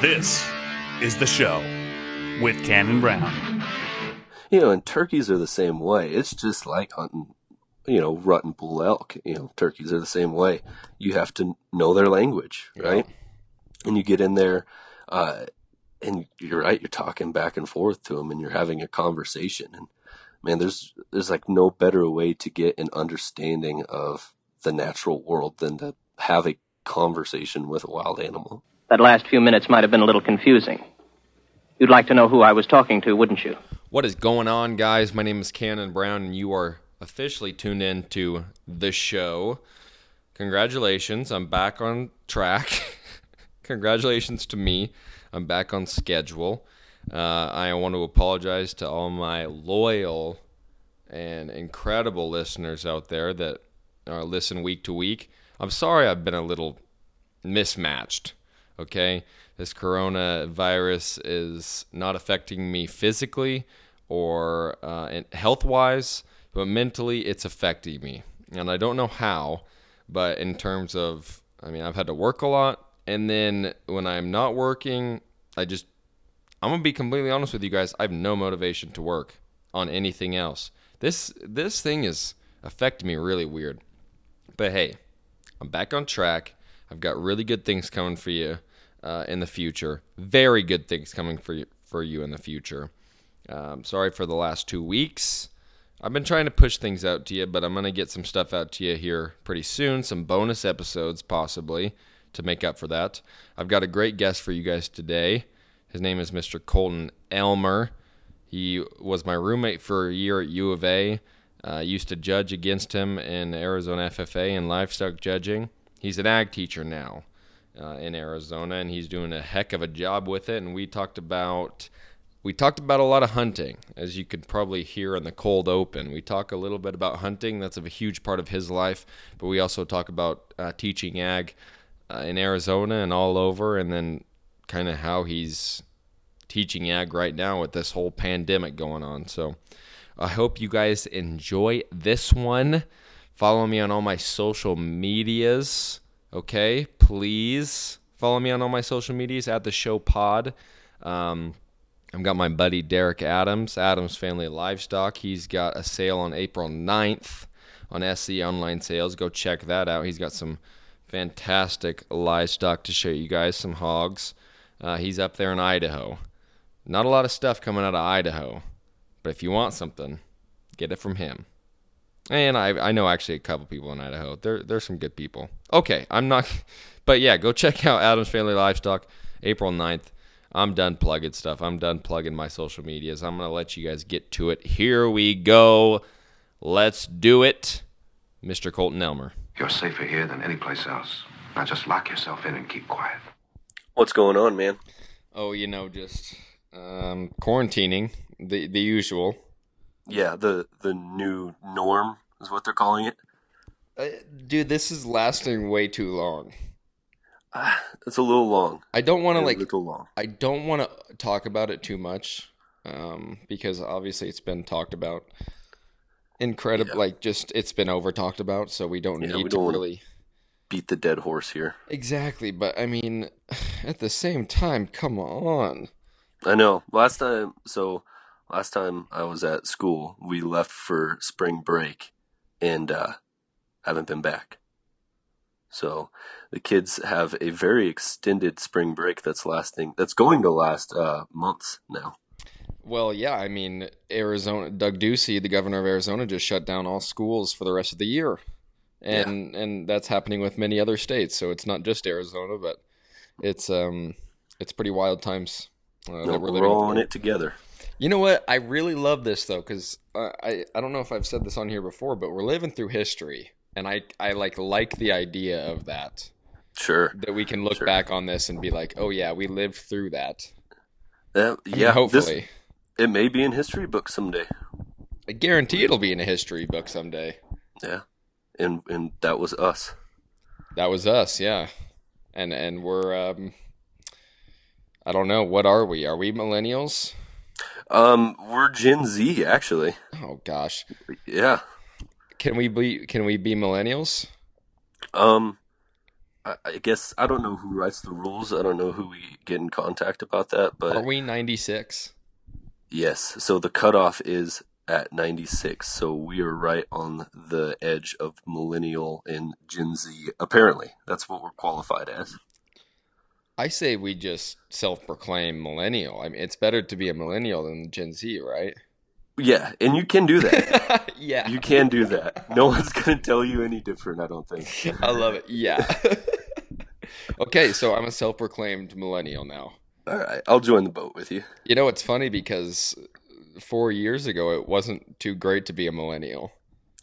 This is the show with Cannon Brown. You know, and turkeys are the same way. It's just like hunting, you know, rut and bull elk. You know, turkeys are the same way. You have to know their language, right? And you get in there, uh, and you're right. You're talking back and forth to them, and you're having a conversation. And man, there's there's like no better way to get an understanding of the natural world than to have a conversation with a wild animal. That last few minutes might have been a little confusing. You'd like to know who I was talking to, wouldn't you? What is going on, guys? My name is Cannon Brown, and you are officially tuned in to the show. Congratulations, I'm back on track. Congratulations to me. I'm back on schedule. Uh, I want to apologize to all my loyal and incredible listeners out there that uh, listen week to week. I'm sorry I've been a little mismatched. Okay, this coronavirus is not affecting me physically or uh, health wise, but mentally it's affecting me. And I don't know how, but in terms of, I mean, I've had to work a lot. And then when I'm not working, I just, I'm going to be completely honest with you guys. I have no motivation to work on anything else. This, this thing is affecting me really weird. But hey, I'm back on track. I've got really good things coming for you uh, in the future. Very good things coming for you, for you in the future. Um, sorry for the last two weeks. I've been trying to push things out to you, but I'm going to get some stuff out to you here pretty soon. Some bonus episodes, possibly, to make up for that. I've got a great guest for you guys today. His name is Mr. Colton Elmer. He was my roommate for a year at U of A. Uh, used to judge against him in Arizona FFA and livestock judging. He's an ag teacher now uh, in Arizona, and he's doing a heck of a job with it. And we talked about we talked about a lot of hunting, as you could probably hear in the cold open. We talk a little bit about hunting; that's a huge part of his life. But we also talk about uh, teaching ag uh, in Arizona and all over, and then kind of how he's teaching ag right now with this whole pandemic going on. So. I hope you guys enjoy this one. Follow me on all my social medias. Okay, please follow me on all my social medias at the show pod. Um, I've got my buddy Derek Adams, Adams Family Livestock. He's got a sale on April 9th on SE Online Sales. Go check that out. He's got some fantastic livestock to show you guys, some hogs. Uh, he's up there in Idaho. Not a lot of stuff coming out of Idaho. But if you want something, get it from him. And I I know actually a couple people in Idaho. They're they're some good people. Okay, I'm not but yeah, go check out Adams Family Livestock April 9th. I'm done plugging stuff. I'm done plugging my social medias. I'm going to let you guys get to it. Here we go. Let's do it. Mr. Colton Elmer. You're safer here than any place else. Now just lock yourself in and keep quiet. What's going on, man? Oh, you know, just um, quarantining the the usual. Yeah, the the new norm is what they're calling it. Uh, dude, this is lasting way too long. Uh, it's a little long. I don't want to like. Little long. I don't want to talk about it too much, um, because obviously it's been talked about. Incredible, yeah. like just it's been over talked about, so we don't yeah, need we to really beat the dead horse here. Exactly, but I mean, at the same time, come on. I know. Last time, so last time I was at school, we left for spring break and uh, haven't been back. So the kids have a very extended spring break that's lasting, that's going to last uh, months now. Well, yeah, I mean, Arizona, Doug Ducey, the governor of Arizona, just shut down all schools for the rest of the year, and yeah. and that's happening with many other states. So it's not just Arizona, but it's um it's pretty wild times. Uh, no, we're all rolling it together. You know what? I really love this though, because uh, I I don't know if I've said this on here before, but we're living through history, and I I like like the idea of that. Sure. That we can look sure. back on this and be like, oh yeah, we lived through that. Uh, yeah, mean, hopefully. This, it may be in history books someday. I guarantee it'll be in a history book someday. Yeah, and and that was us. That was us, yeah, and and we're um, I don't know, what are we? Are we millennials? Um, we're Gen Z actually. Oh gosh. Yeah. Can we be can we be millennials? Um I, I guess I don't know who writes the rules. I don't know who we get in contact about that, but Are we 96? yes. So the cutoff is at 96. So we are right on the edge of millennial and Gen Z. Apparently, that's what we're qualified as. I say we just self-proclaim millennial. I mean, it's better to be a millennial than Gen Z, right? Yeah, and you can do that. yeah. you can do that. No one's gonna tell you any different. I don't think. I love it. Yeah. okay, so I'm a self-proclaimed millennial now. All right, I'll join the boat with you. You know, it's funny because four years ago it wasn't too great to be a millennial.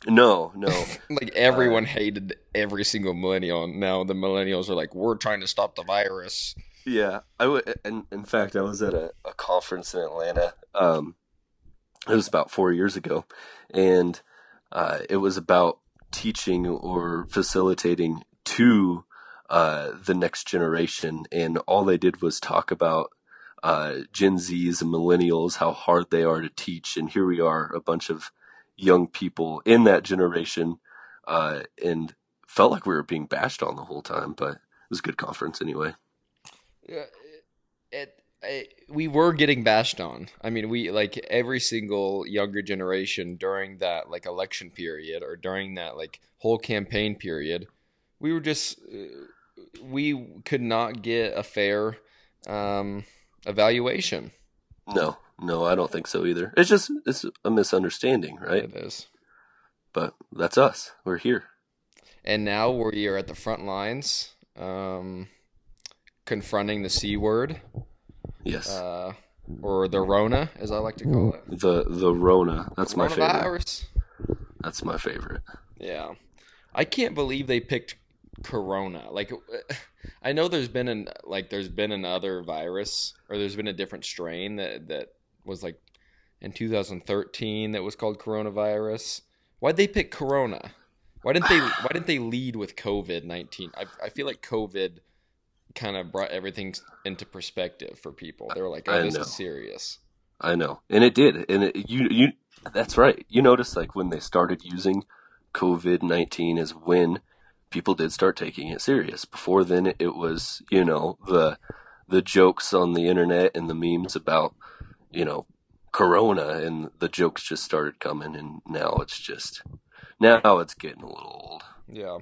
No, no. Like everyone hated every single millennial. Now the millennials are like, we're trying to stop the virus. Yeah, I would. In, in fact, I was at a, a conference in Atlanta. Um, it was about four years ago, and uh, it was about teaching or facilitating to uh, the next generation. And all they did was talk about uh, Gen Zs and millennials, how hard they are to teach. And here we are, a bunch of young people in that generation, uh, and felt like we were being bashed on the whole time. But it was a good conference anyway. Yeah, it, we were getting bashed on. I mean, we like every single younger generation during that like election period or during that like whole campaign period, we were just uh, we could not get a fair um, evaluation. No, no, I don't think so either. It's just it's a misunderstanding, right? It is. But that's us. We're here. And now we are at the front lines, um, confronting the C word, Yes. uh, or the Rona, as I like to call it. the the Rona. That's my favorite. That's my favorite. Yeah, I can't believe they picked Corona. Like, I know there's been an like there's been another virus or there's been a different strain that that was like in 2013 that was called coronavirus. Why'd they pick Corona? Why didn't they Why didn't they lead with COVID 19? I I feel like COVID kind of brought everything into perspective for people. They were like, "Oh, I this know. is serious." I know, and it did, and it, you you. That's right. You notice like when they started using COVID nineteen is when people did start taking it serious. Before then, it was you know the the jokes on the internet and the memes about you know Corona, and the jokes just started coming, and now it's just now it's getting a little old. Yeah.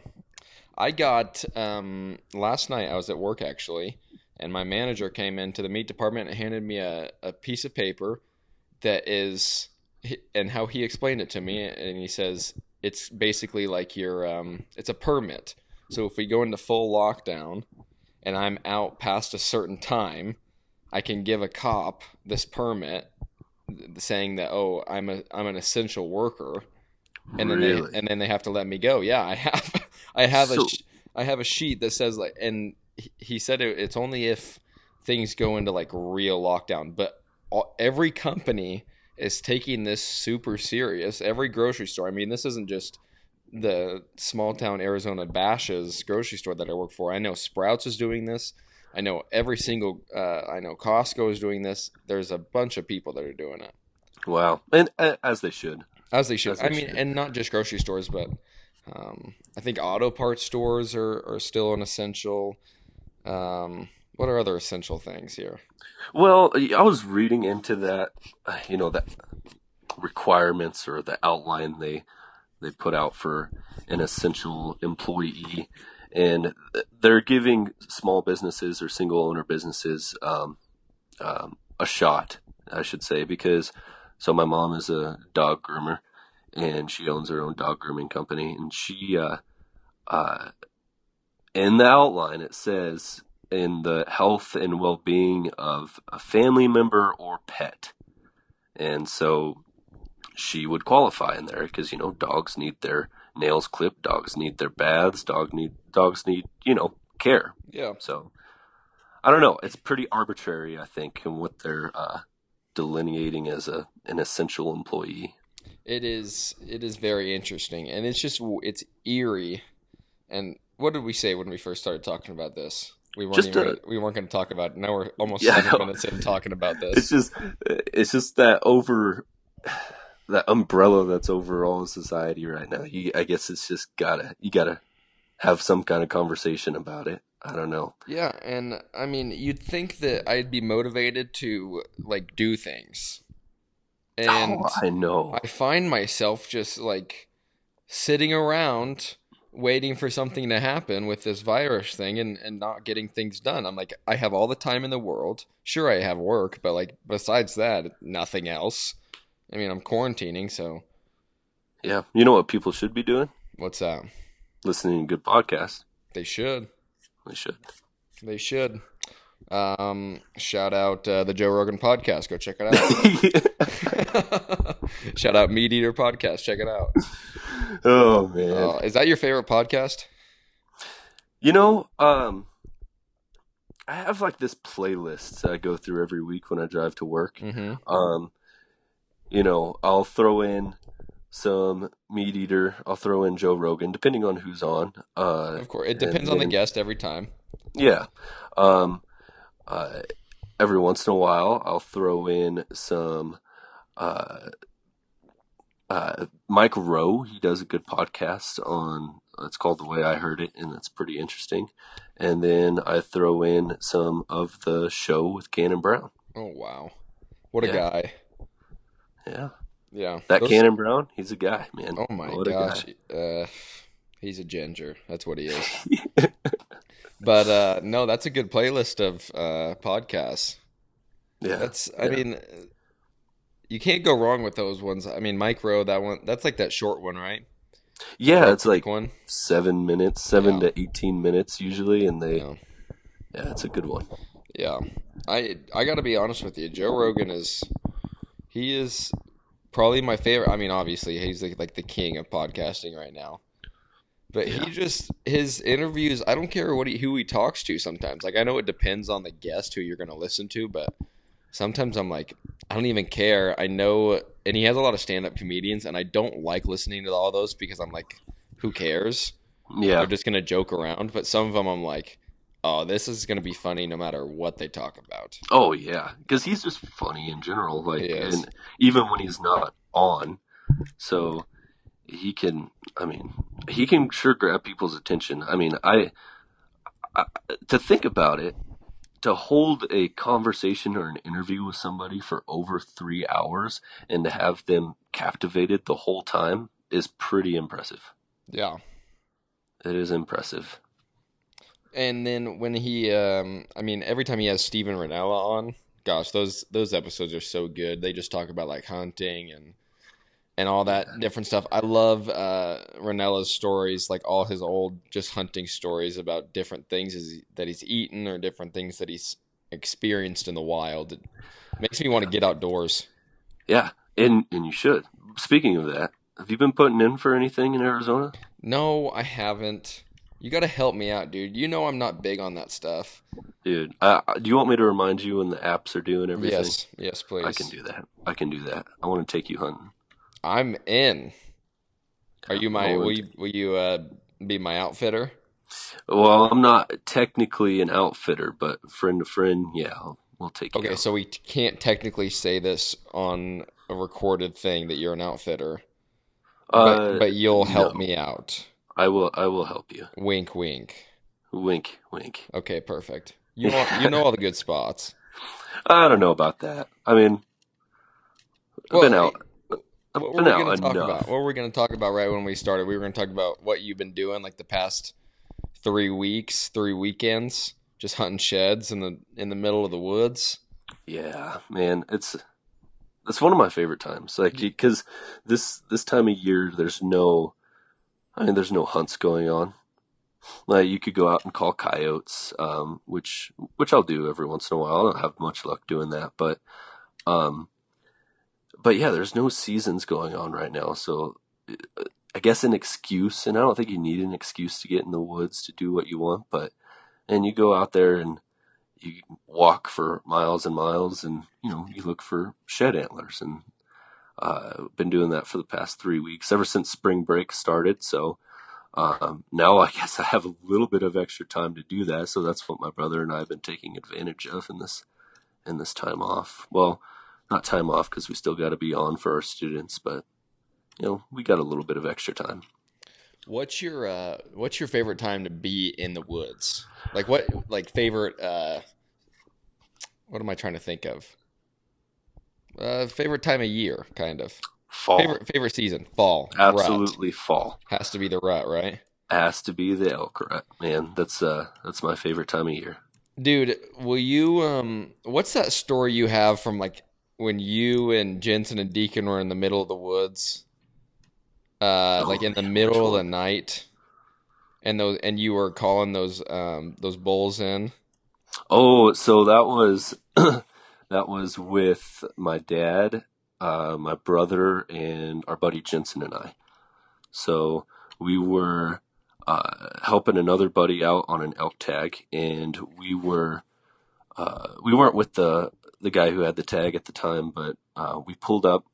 I got um last night I was at work actually and my manager came into the meat department and handed me a, a piece of paper that is and how he explained it to me and he says it's basically like your um it's a permit. So if we go into full lockdown and I'm out past a certain time, I can give a cop this permit saying that oh I'm a I'm an essential worker and then really, they and then they have to let me go. Yeah, I have I have So- a have a sheet that says like and he- he said it, it's only if things go into like real lockdown, but all, every company is taking this super serious. Every grocery store. I mean, this isn't just the small town Arizona Bashas' grocery store that I work for. I know Sprouts is doing this. I know every single uh, I know Costco is doing this. There's a bunch of people that are doing it. wow, and uh, as they should. As they should. As they I mean, should. and not just grocery stores, but um, I think auto parts stores are, are still an essential. Um, what are other essential things here? Well, I was reading into that, you know, that requirements or the outline they they put out for an essential employee, and they're giving small businesses or single owner businesses um, um, a shot, I should say, because so my mom is a dog groomer, and she owns her own dog grooming company, and she uh, uh, in the outline it says in the health and well-being of a family member or pet. And so she would qualify in there because you know dogs need their nails clipped dogs need their baths dog need dogs need you know care. Yeah. so i don't know. It's pretty arbitrary i think in what they're uh, delineating as a an essential employee It is. It is very interesting, and it's just it's eerie. And what did we say when we first started talking about this? We weren't even, uh, we weren't going to talk about. It. Now we're almost Yeah, seven minutes in talking about this. it's just it's just that over that umbrella that's over all society right now you, i guess it's just gotta you gotta have some kind of conversation about it. I don't know. Yeah, and I mean, you'd think that I'd be motivated to like do things. And oh, I know. I find myself just like sitting around waiting for something to happen with this virus thing and, and not getting things done. I'm like, I have all the time in the world. Sure, I have work, but like, besides that, nothing else. I mean, I'm quarantining, so Yeah. You know what people should be doing? what's that? Listening to good podcasts. They should. They should. They should. Um, shout out uh, the Joe Rogan podcast. Go check it out. shout out Meat Eater podcast. Check it out. oh man. Uh, is that your favorite podcast? You know, um, I have like this playlist that I go through every week when I drive to work. Mm-hmm. Um, you know, I'll throw in some meat eater. I'll throw in Joe Rogan, depending on who's on. Uh, Of course, it and depends on the then- guest every time. Yeah. Um, uh, every once in a while, I'll throw in some. Uh, uh, Mike Rowe, he does a good podcast on. It's called The Way I Heard It, and it's pretty interesting. And then I throw in some of the show with Cannon Brown. Oh wow, what a Yeah. guy! Yeah, Yeah, that Those- Cannon Brown, he's a guy, man. Oh my What gosh, uh, he's a ginger. That's what he is. but uh, no, that's a good playlist of uh, podcasts. Yeah, That's, I yeah. mean, you can't go wrong with those ones. I mean, Mike Rowe, that one, that's like that short one, right? yeah, That it's like one. seven minutes, seven Yeah. to eighteen minutes usually, and they, Yeah. yeah, it's a good one. Yeah, I I got to be honest with you. Joe Rogan is he is probably my favorite. I mean, obviously he's like, like the king of podcasting right now. But Yeah. he just his interviews. I don't care what he, who he talks to. Sometimes, like I know it depends on the guest who you're going to listen to, but sometimes I'm like, I don't even care. I know, and he has a lot of stand up comedians, and I don't like listening to all those because I'm like, who cares? Yeah, They're just gonna joke around. But some of them, I'm like, oh, this is gonna be funny no matter what they talk about. Oh yeah, because he's just funny in general. Like, and even when he's not on, so he can. I mean, he can sure grab people's attention. I mean, I, I to think about it, to hold a conversation or an interview with somebody for over three hours and to have them captivated the whole time is pretty impressive. Yeah. It is impressive. And then when he, um, I mean, every time he has Steven Rinella on, gosh, those those episodes are so good. They just talk about like hunting and and all that different stuff. I love uh, Rinella's stories, like all his old just hunting stories about different things is- that he's eaten or different things that he's experienced in the wild. It makes me want to get outdoors. Yeah, and and you should. Speaking of that, have you been putting in for anything in Arizona? No, I haven't. You got to help me out, dude. You know I'm not big on that stuff. Dude, uh, do you want me to remind you when the apps are doing everything? Yes, yes, please. I can do that. I can do that. I want to take you hunting. I'm in. Are you my? Will you? Will you uh, be my outfitter? Well, I'm not technically an outfitter, but friend to friend, yeah, I'll, we'll take you. Okay, out. so we can't technically say this on a recorded thing that you're an outfitter, but Uh, but you'll help no. me out. I will. I will help you. Wink, wink. Wink, wink. Okay, perfect. You know, you know all the good spots. I don't know about that. I mean, I've Well, been out. I've What were been we out going to talk enough. about? What were we going to talk about right when we started? We were going to talk about what you've been doing, like the past three weeks, three weekends, just hunting sheds in the in the middle of the woods. Yeah, man, it's it's one of my favorite times. Like because this this time of year, there's no, I mean, there's no hunts going on. Like you could go out and call coyotes, um, which which I'll do every once in a while. I don't have much luck doing that, but um, but yeah, there's no seasons going on right now, so I guess an excuse, and I don't think you need an excuse to get in the woods to do what you want, but and you go out there and you walk for miles and miles and you know you look for shed antlers and uh been doing that for the past three weeks ever since spring break started so um now i guess i have a little bit of extra time to do that so that's what my brother and i have been taking advantage of in this in this time off well not time off because we still got to be on for our students but you know we got a little bit of extra time What's your uh, What's your favorite time to be in the woods? Like what? Like favorite? Uh, what am I trying to think of? Uh, favorite time of year, kind of. Fall. Favorite favorite season, fall. rut. Absolutely fall. has to be the rut, right? Has to be the elk rut, man. That's uh that's my favorite time of year. Dude, will you um what's that story you have from like when you and Jensen and Deacon were in the middle of the woods? Uh Oh, like in the man, middle of the night. And those and you were calling those um those bulls in. Oh, so that was that was with my dad, uh, my brother, and our buddy Jensen and I. So we were uh, helping another buddy out on an elk tag, and we were uh, we weren't with the the guy who had the tag at the time, but uh, we pulled up.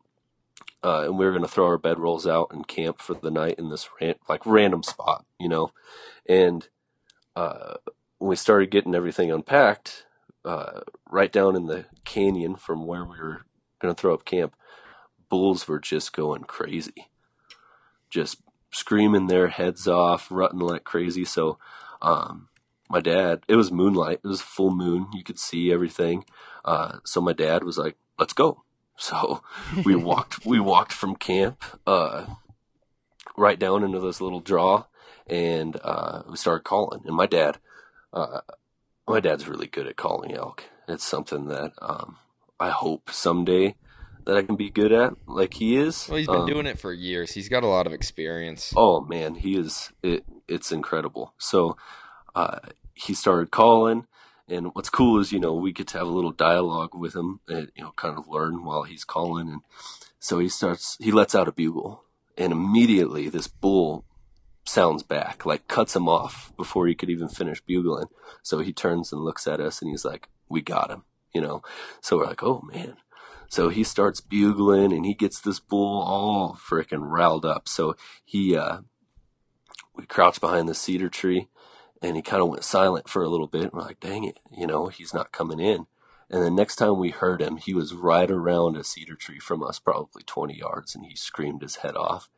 Uh, and we were going to throw our bedrolls out and camp for the night in this ran- like random spot, you know. And uh, when we started getting everything unpacked, uh, right down in the canyon from where we were going to throw up camp, bulls were just going crazy, just screaming their heads off, rutting like crazy. So, um, my dad, it was moonlight, it was full moon, you could see everything. Uh, so my dad was like, "Let's go." So we walked, we walked from camp, uh, right down into this little draw, and uh, we started calling. And my dad, uh, my dad's really good at calling elk. It's something that um, I hope someday that I can be good at, like he is. Well, he's been Um, doing it for years. He's got a lot of experience. Oh man, he is. It, it's incredible. So uh, he started calling, and what's cool is you know we get to have a little dialogue with him, and you know kind of learn while he's calling, and so he starts. He lets out a bugle, and immediately this bull sounds back, like cuts him off before he could even finish bugling. So he turns and looks at us, and he's like, "We got him," you know. So we're like, "Oh man." So he starts bugling and he gets this bull all freaking riled up. So he, uh, we crouched behind the cedar tree and he kind of went silent for a little bit. We're like, dang it, you know, he's not coming in. And the next time we heard him, he was right around a cedar tree from us, probably 20 yards, and he screamed his head off.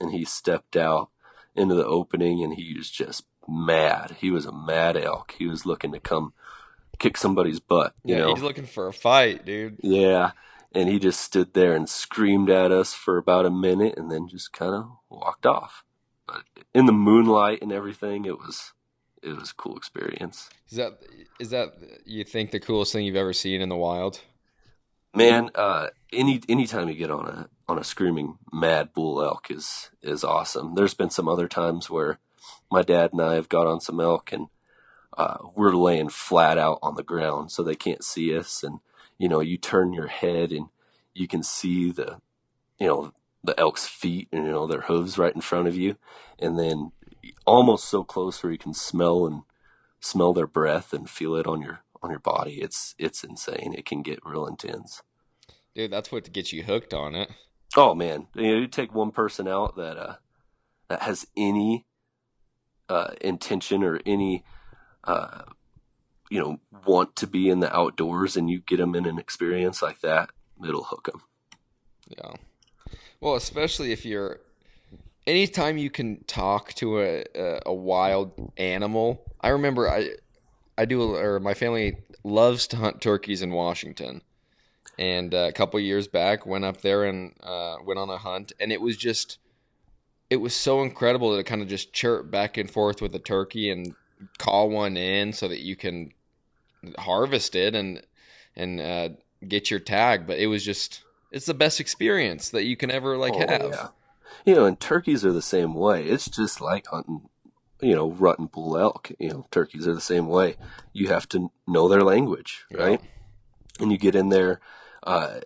And he stepped out into the opening and he was just mad. He was a mad elk. He was looking to come kick somebody's butt, yeah, know? he's looking for a fight, dude. Yeah. And he just stood there and screamed at us for about a minute and then just kind of walked off. But in the moonlight and everything, it was it was a cool experience. Is that is that you think the coolest thing you've ever seen in the wild? Man, uh any anytime you get on a on a screaming mad bull elk is is awesome. There's been some other times where my dad and I have got on some elk and uh, we're laying flat out on the ground so they can't see us and you know you turn your head and you can see the you know the elk's feet and you know their hooves right in front of you and then almost so close where you can smell and smell their breath and feel it on your on your body it's it's insane it can get real intense Dude, that's what gets you hooked on it. Oh man, you know, you take one person out that uh, that has any uh, intention or any uh, you know want to be in the outdoors, and you get them in an experience like that, it'll hook them. Yeah. Well, especially if you're anytime you can talk to a a, a wild animal. I remember I I do or my family loves to hunt turkeys in Washington. And uh, a couple years back went up there and uh, went on a hunt and it was just it was so incredible to kind of just chirp back and forth with a turkey and call one in so that you can harvest it and and uh, get your tag. But it was just it's the best experience that you can ever like Oh, have. yeah. You know, and turkeys are the same way. It's just like hunting, you know, rutting bull elk. You know, turkeys are the same way. You have to know their language, right? And you get in there, uh,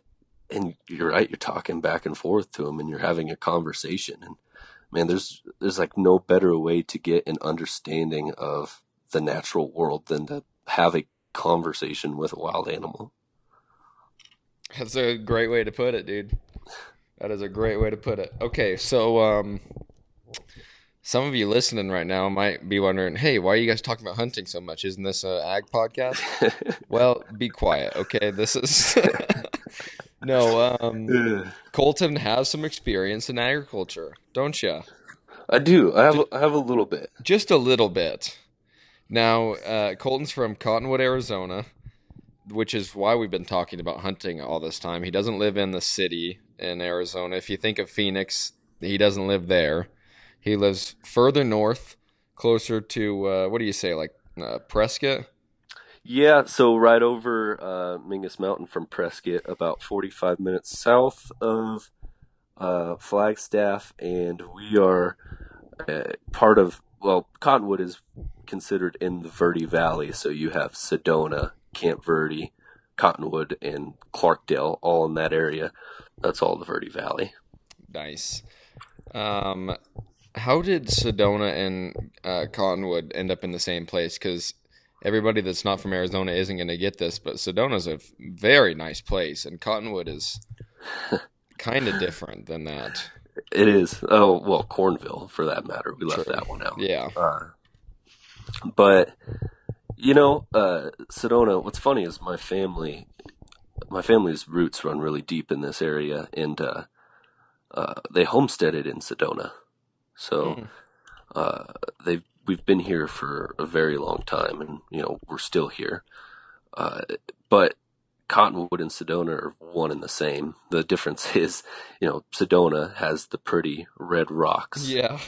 and you're right. You're talking back and forth to them, and you're having a conversation. And man, there's there's like no better way to get an understanding of the natural world than to have a conversation with a wild animal. That's a great way to put it, dude. That is a great way to put it. Okay, so um, some of you listening right now might be wondering, "Hey, why are you guys talking about hunting so much? Isn't this a ag podcast?" well, be quiet, okay? This is no. Um, Colton has some experience in agriculture, don't you? I do. I have. I have a little bit. Just a little bit. Now, uh, Colton's from Cottonwood, Arizona, which is why we've been talking about hunting all this time. He doesn't live in the city in Arizona. If you think of Phoenix, he doesn't live there. He lives further north, closer to uh, what do you say, like uh, Prescott? Yeah, so right over uh, Mingus Mountain from Prescott, about 45 minutes south of uh, Flagstaff, and we are uh, part of, well, Cottonwood is considered in the Verde Valley, so you have Sedona, Camp Verde, Cottonwood, and Clarkdale all in that area. That's all the Verde Valley. Nice. Um, how did Sedona and uh, Cottonwood end up in the same place? Because everybody that's not from Arizona isn't going to get this, but Sedona's a very nice place, and Cottonwood is kind of different than that. It is. Oh, well, Cornville, for that matter. We left True. that one out. Yeah. Uh, but you know, uh, Sedona. What's funny is my family, my family's roots run really deep in this area, and uh, uh, they homesteaded in Sedona. So Mm. uh, they've we've been here for a very long time, and you know we're still here. Uh, but Cottonwood and Sedona are one and the same. The difference is, you know, Sedona has the pretty red rocks Yeah.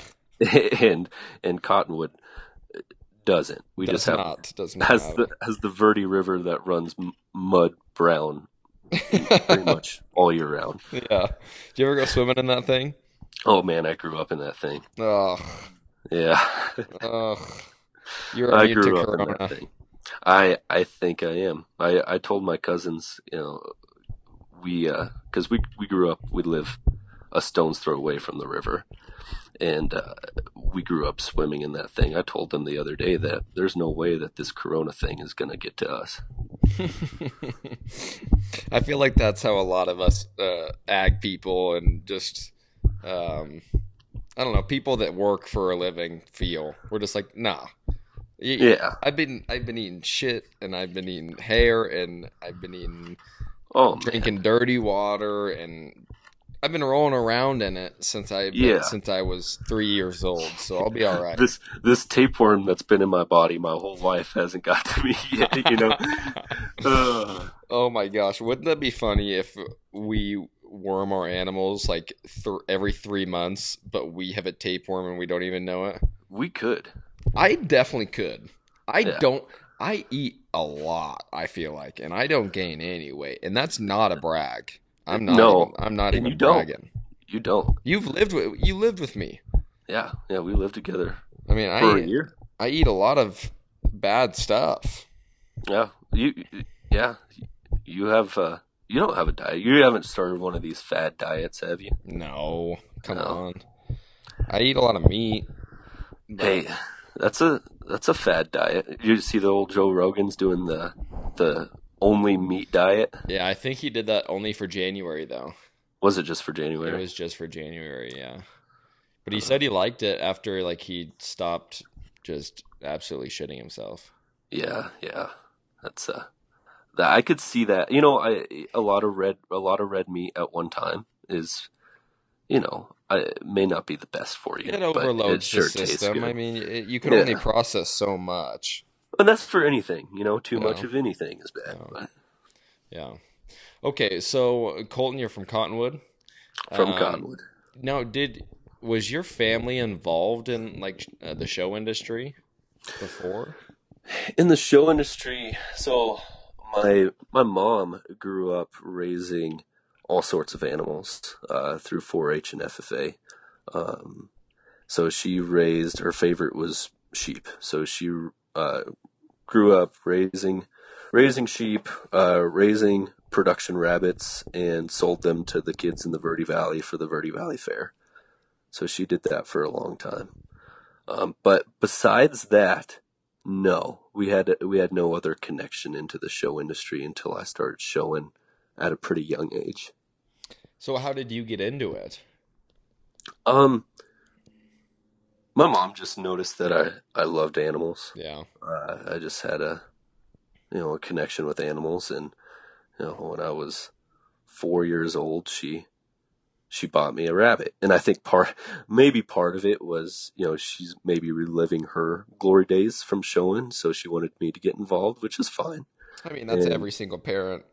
and and Cottonwood doesn't. We does just have not. Does not. has the has the Verde River that runs m- mud brown pretty much all year round. Yeah. Do you ever go swimming in that thing? Oh man, I grew up in that thing. Ugh. Yeah, Ugh. You're I to grew up in that thing. I I think I am. I I told my cousins, you know, we because we we grew up, we live a stone's throw away from the river, and uh, we grew up swimming in that thing. I told them the other day that there's no way that this Corona thing is gonna get to us. I feel like that's how a lot of us uh, ag people and just um, I don't know people that work for a living feel. We're just like, nah. Yeah. I've been I've been eating shit and I've been eating hair and I've been eating Oh, man. drinking dirty water and I've been rolling around in it since I Yeah. since I was three years old. So I'll be all right. this this tapeworm that's been in my body my whole life hasn't got to me yet. You know. Ugh. Oh my gosh, wouldn't that be funny if we worm our animals like th- every three months, but we have a tapeworm and we don't even know it? we could. I definitely could. I Yeah. don't. I eat a lot. I feel like, and I don't gain any weight, and that's not a brag. I'm not. No, even, I'm not and even you don't. bragging. You don't. You've lived with you lived with me. Yeah, yeah. We lived together I mean, for I a year. I eat a lot of bad stuff. Yeah, you. Yeah, you have. Uh, you don't have a diet. You haven't started one of these fad diets, have you? No, come No. on. I eat a lot of meat. but- Hey, that's a that's a fad diet. You see the old Joe Rogan's doing the the only meat diet. Yeah, I think he did that only for January though. Was it just for January? It was just for January, yeah. But he said he liked it after like he stopped just absolutely shitting himself. Yeah, yeah. That's uh that I could see that. You know, I a lot of red a lot of red meat at one time is you know, I, may not be the best for you. It overloads it sure the system. I mean, it, you can Yeah. only process so much. and that's for anything, you know, too much of anything is bad. Yeah. Yeah. Okay, so Colton, you're from Cottonwood. from Um, Cottonwood. Now, did was your family involved in like uh, the show industry before? In the show industry, so my my mom grew up raising all sorts of animals uh, through 4-H and FFA. Um, so she raised her favorite was sheep. So she uh, grew up raising raising sheep, uh, raising production rabbits, and sold them to the kids in the Verde Valley for the Verde Valley Fair. So she did that for a long time. Um, but besides that, no, we had we had no other connection into the show industry until I started showing at a pretty young age. So how did you get into it? Um, my mom just noticed that I I loved animals. Yeah. Uh, I just had a you know a connection with animals, and you know when I was four years old, she she bought me a rabbit. And I think part, maybe part of it was, you know, she's maybe reliving her glory days from showing, so she wanted me to get involved, which is fine. I mean, that's And- every single parent.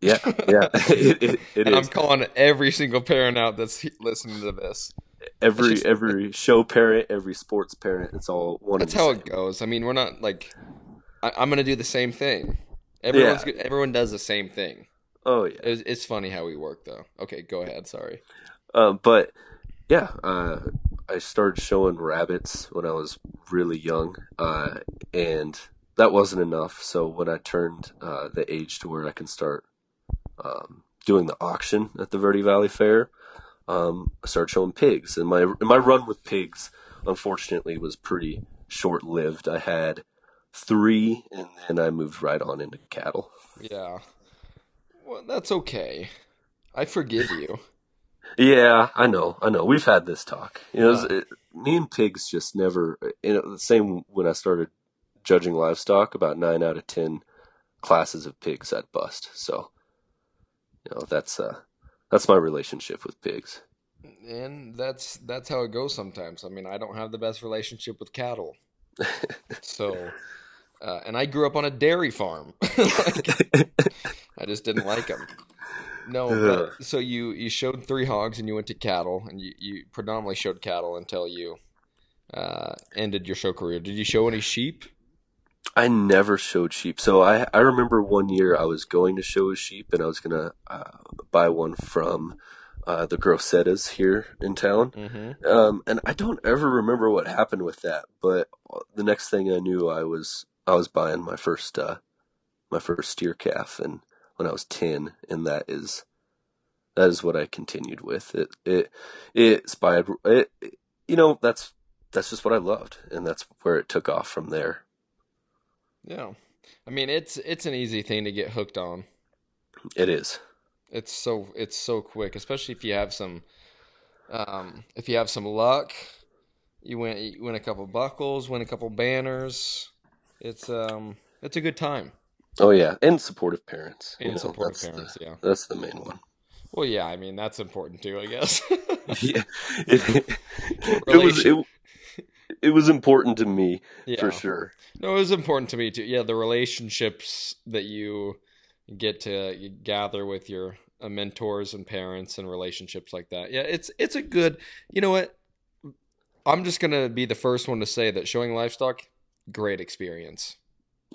Yeah, yeah, it, it, it and I'm calling every single parent out that's listening to this. Every just- every show parent, every sports parent, it's all one. That's how same. it goes. I mean, we're not like I, I'm gonna do the same thing. Everyone's Yeah. everyone does the same thing. Oh yeah. It's, it's funny how we work, though. Okay, go ahead. Sorry. Um, but yeah, uh, I started showing rabbits when I was really young, uh, and that wasn't enough. So when I turned uh, the age to where I can start um, doing the auction at the Verde Valley Fair, um, I started showing pigs. And my and my run with pigs, unfortunately, was pretty short lived. I had three, and then I moved right on into cattle. Yeah. Well, that's okay. I forgive you. Yeah, I know, I know. We've had this talk. You know, Yeah. it, me and pigs just never. You know, the same when I started judging livestock. About nine out of ten classes of pigs I'd bust. So, you know, that's uh, that's my relationship with pigs. And that's that's how it goes sometimes. I mean, I don't have the best relationship with cattle. So, uh, and I grew up on a dairy farm. Like, I just didn't like them. No, but so you you showed three hogs and you went to cattle and you, you predominantly showed cattle until you uh, ended your show career. Did you show any sheep? I never showed sheep. So I I remember one year I was going to show a sheep and I was gonna uh, buy one from uh, the Grossettas here in town. Mm-hmm. Um, and I don't ever remember what happened with that, but the next thing I knew, I was I was buying my first uh, my first steer calf, and when I was ten, and that is that is what I continued with. It it it inspired it. You know, that's that's just what I loved, and that's where it took off from there. Yeah, I mean it's it's an easy thing to get hooked on. It is. It's so it's so quick, especially if you have some um, if you have some luck. You win you win a couple buckles, win a couple banners. It's um it's a good time. Oh yeah, and supportive parents. you And know, supportive that's the- parents, yeah. That's the main one. Well, yeah, I mean that's important too, I guess. yeah, it, it was it, it was important to me yeah. for sure. No, it was important to me too. Yeah, the relationships that you get to gather with your uh, mentors and parents and relationships like that. Yeah, it's it's a good. You know what? I'm just gonna be the first one to say that showing livestock, great experience.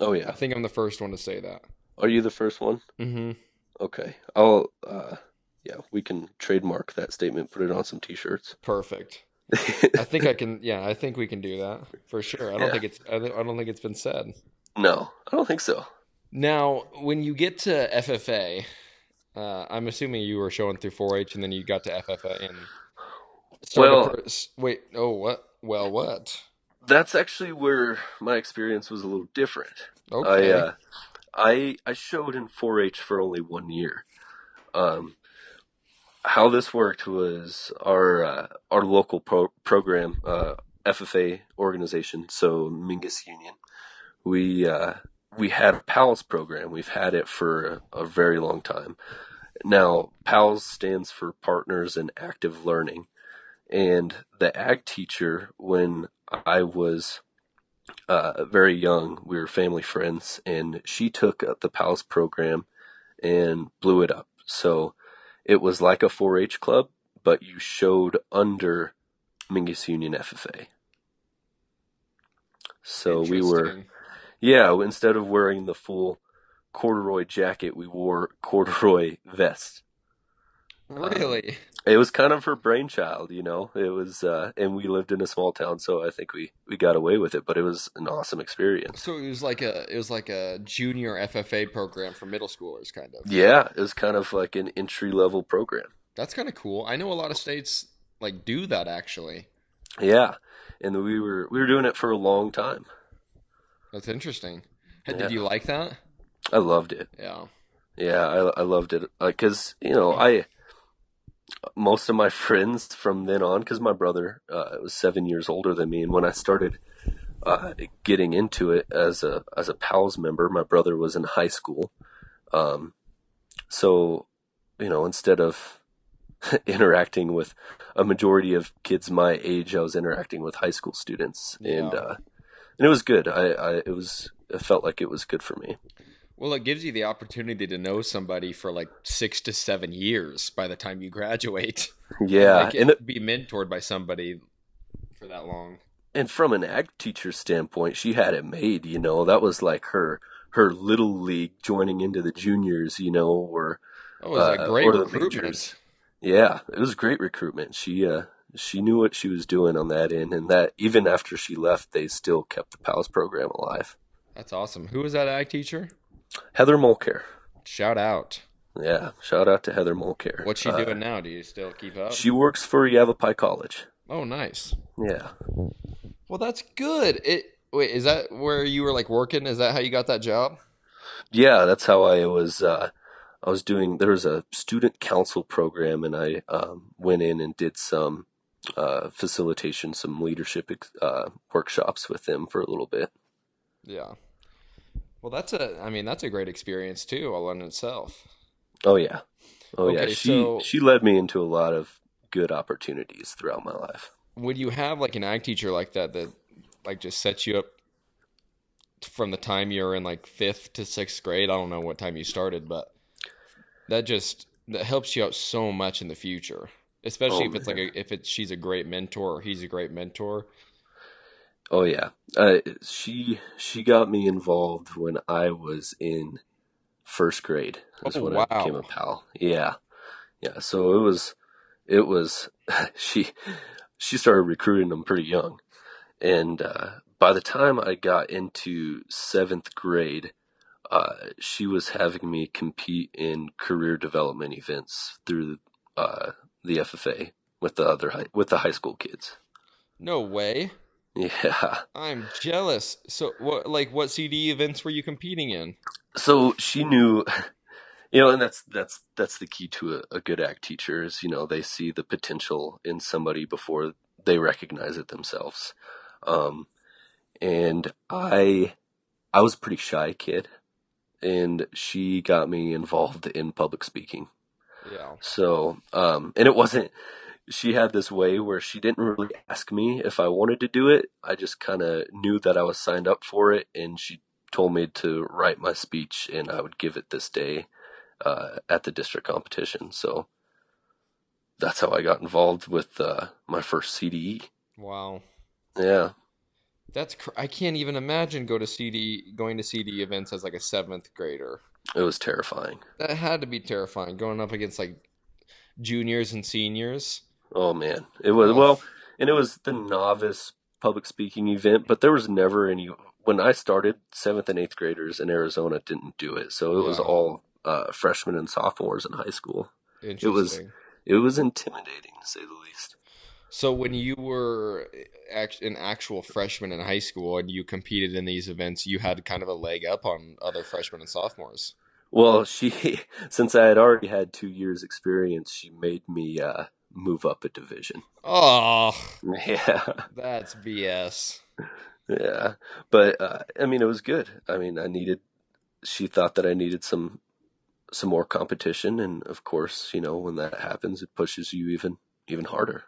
Oh yeah. I think I'm the first one to say that. are you the first one? Mm-hmm. Okay, I'll. uh Yeah, we can trademark that statement. Put it on some T-shirts. Perfect. I think I can. Yeah, I think we can do that for sure. I don't Yeah. think it's. I, don't think it's been said. no, I don't think so. Now, when you get to FFA, uh, I'm assuming you were showing through 4-H and then you got to FFA and Well- per- wait. Oh, what? Well, what? That's actually where my experience was a little different. Okay. I uh, I I showed in 4-H for only one year. Um, how this worked was our uh, our local pro- program, uh, FFA organization, so Mingus Union. We uh, we had a PALS program. We've had it for a, a very long time. Now, PALS stands for Partners in Active Learning, and the ag teacher when I was uh, very young. We were family friends, and she took up the PALS program and blew it up. So it was like a 4-H club, but you showed under Mingus Union FFA. So we were, yeah. Instead of wearing the full corduroy jacket, we wore corduroy vest. Really? It was kind of her brainchild, you know. It was, uh, and we lived in a small town, so I think we we got away with it. But it was an awesome experience. So it was like a it was like a junior FFA program for middle schoolers, kind of. Yeah, it was kind of like an entry level program. That's kind of cool. I know a lot of states like do that actually. Yeah, and we were we were doing it for a long time. That's interesting. Yeah. Did you like that? I loved it. Yeah. Yeah, I I loved it because you know I most of my friends from then on because my brother uh, was seven years older than me, and when I started uh, getting into it as a as a PALS member, my brother was in high school. Um, so you know, instead of interacting with a majority of kids my age. I was interacting with high school students, and uh, and it was good. I, I it was it felt like it was good for me. Well, it gives you the opportunity to know somebody for like six to seven years by the time you graduate. Yeah, like, and it, be mentored by somebody for that long. and from an ag teacher standpoint, she had it made. You know, that was like her her little league joining into the juniors. You know, or Oh, was a Uh, great recruitment. yeah, it was great recruitment. She uh she knew what she was doing on that end, and that even after she left, they still kept the PALS program alive. That's awesome. Who was that ag teacher? Heather Mulcare. Shout out. Yeah, shout out to Heather Mulcare. What's she Uh, doing now? Do you still keep up? She works for Yavapai College. oh, nice. Yeah. Well, that's good. It wait, is that where you were like working? Is that how you got that job? Yeah, that's how I was uh I was doing there was a student council program and I um went in and did some uh facilitation, some leadership uh workshops with them for a little bit. Yeah. Well, that's a. I mean, that's a great experience too, all in itself. Oh yeah. Oh yeah. She so- she led me into a lot of good opportunities throughout my life. Would you have like an ag teacher like that that like just sets you up from the time you're in like fifth to sixth grade? I don't know what time you started, but that just that helps you out so much in the future. Especially Oh, if it's like a, if it's she's a great mentor or he's a great mentor. Oh yeah, uh, she she got me involved when I was in first grade. That's Oh, when I became a pal. Yeah, yeah. So it was, it was. she she started recruiting them pretty young, and uh, by the time I got into seventh grade, uh, she was having me compete in career development events through uh, the FFA with the other high, with the high school kids. No way. Yeah. I'm jealous. So what like what CD events were you competing in? so she knew you know and that's that's that's the key to a, a good ag teacher is you know they see the potential in somebody before they recognize it themselves um and i i was a pretty shy kid and she got me involved in public speaking Yeah. so um and it wasn't she had this way where she didn't really ask me if I wanted to do it. I just kind of knew that I was signed up for it, and she told me to write my speech, and I would give it this day uh, at the district competition. So that's how I got involved with uh, my first CDE. Wow. Yeah, That's cr- I can't even imagine go to CD going to CD events as like a seventh grader. it was terrifying. That had to be terrifying going up against like juniors and seniors. Oh man, it was Oh. well, and it was the novice public speaking event, but there was never any. When I started, seventh and eighth graders in Arizona didn't do it, so it was all uh, freshmen and sophomores in high school. Interesting. was- It was intimidating to say the least. So when you were act- an actual freshman in high school and you competed in these events, you had kind of a leg up on other freshmen and sophomores. Well, she, since I had already had two years experience, she made me uh, move up a division. Oh, Yeah, that's BS. yeah, but uh, I mean, it was good. I mean, I needed. She thought that I needed some some more competition, and of course, you know, when that happens, it pushes you even even harder.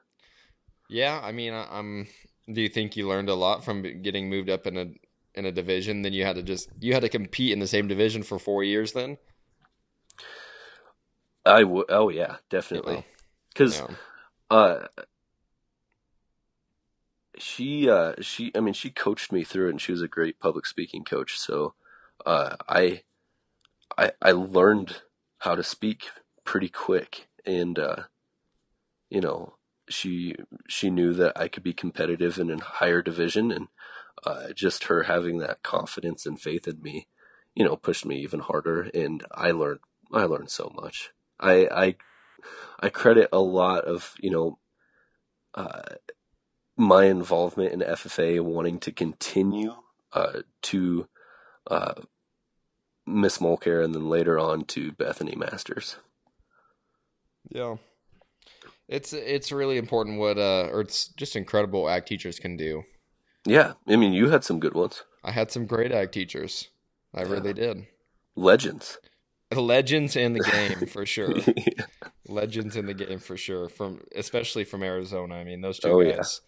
Yeah, I mean, I- I'm. Do you think you learned a lot from getting moved up in a in a division? Then you had to just you had to compete in the same division for four years. Then I w- oh yeah, definitely, because Yeah. uh, she uh, she I mean she coached me through it, and she was a great public speaking coach. So uh, I I I learned how to speak pretty quick, and uh, you know she she knew that I could be competitive in a higher division, and uh, just her having that confidence and faith in me, you know, pushed me even harder, and I learned I learned so much. I I I credit a lot of you know uh, my involvement in FFA wanting to continue uh, to uh, Miss Mulcare and then later on to Bethany Masters. Yeah. It's it's really important what uh or it's just incredible what ag teachers can do. Yeah, I mean you had some good ones, I had some great ag teachers. I Yeah. really did. legends. Legends in the game for sure. legends in the game for sure. From especially from Arizona. I mean, those two Oh, yeah. guys.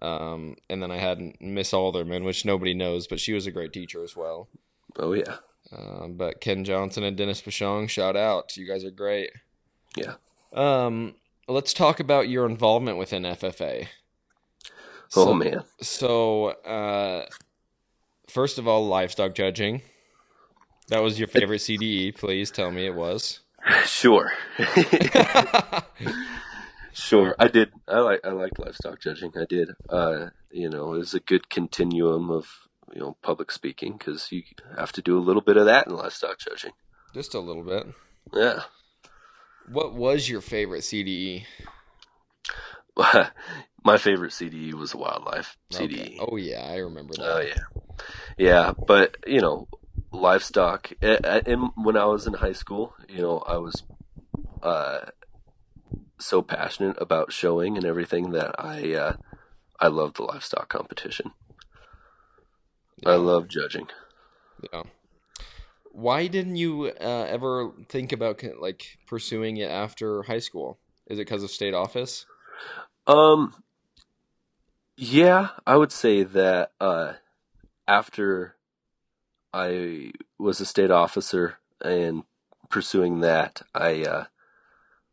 Um, and then I had Miss Alderman, which nobody knows, but she was a great teacher as well. Oh yeah, Um, but Ken Johnson and Dennis Pashong, shout out. You guys are great. yeah. Um, let's talk about your involvement within FFA. Oh So- man, So, uh, first of all, livestock judging. That was your favorite CDE. Please tell me it was. sure, sure. I did. I like. I liked livestock judging. I did. Uh, you know, it was a good continuum of you know public speaking because you have to do a little bit of that in livestock judging. Just a little bit. Yeah. What was your favorite CDE? My favorite CDE was wildlife CDE. Okay. Oh yeah, I remember that. Oh yeah, yeah. But you know, livestock. And when I was in high school, you know, I was uh, so passionate about showing and everything that I uh, I loved the livestock competition. I love judging. Yeah. Why didn't you uh, ever think about like pursuing it after high school? Is it because of state office? Um, yeah, I would say that uh, after I was a state officer and pursuing that, I uh,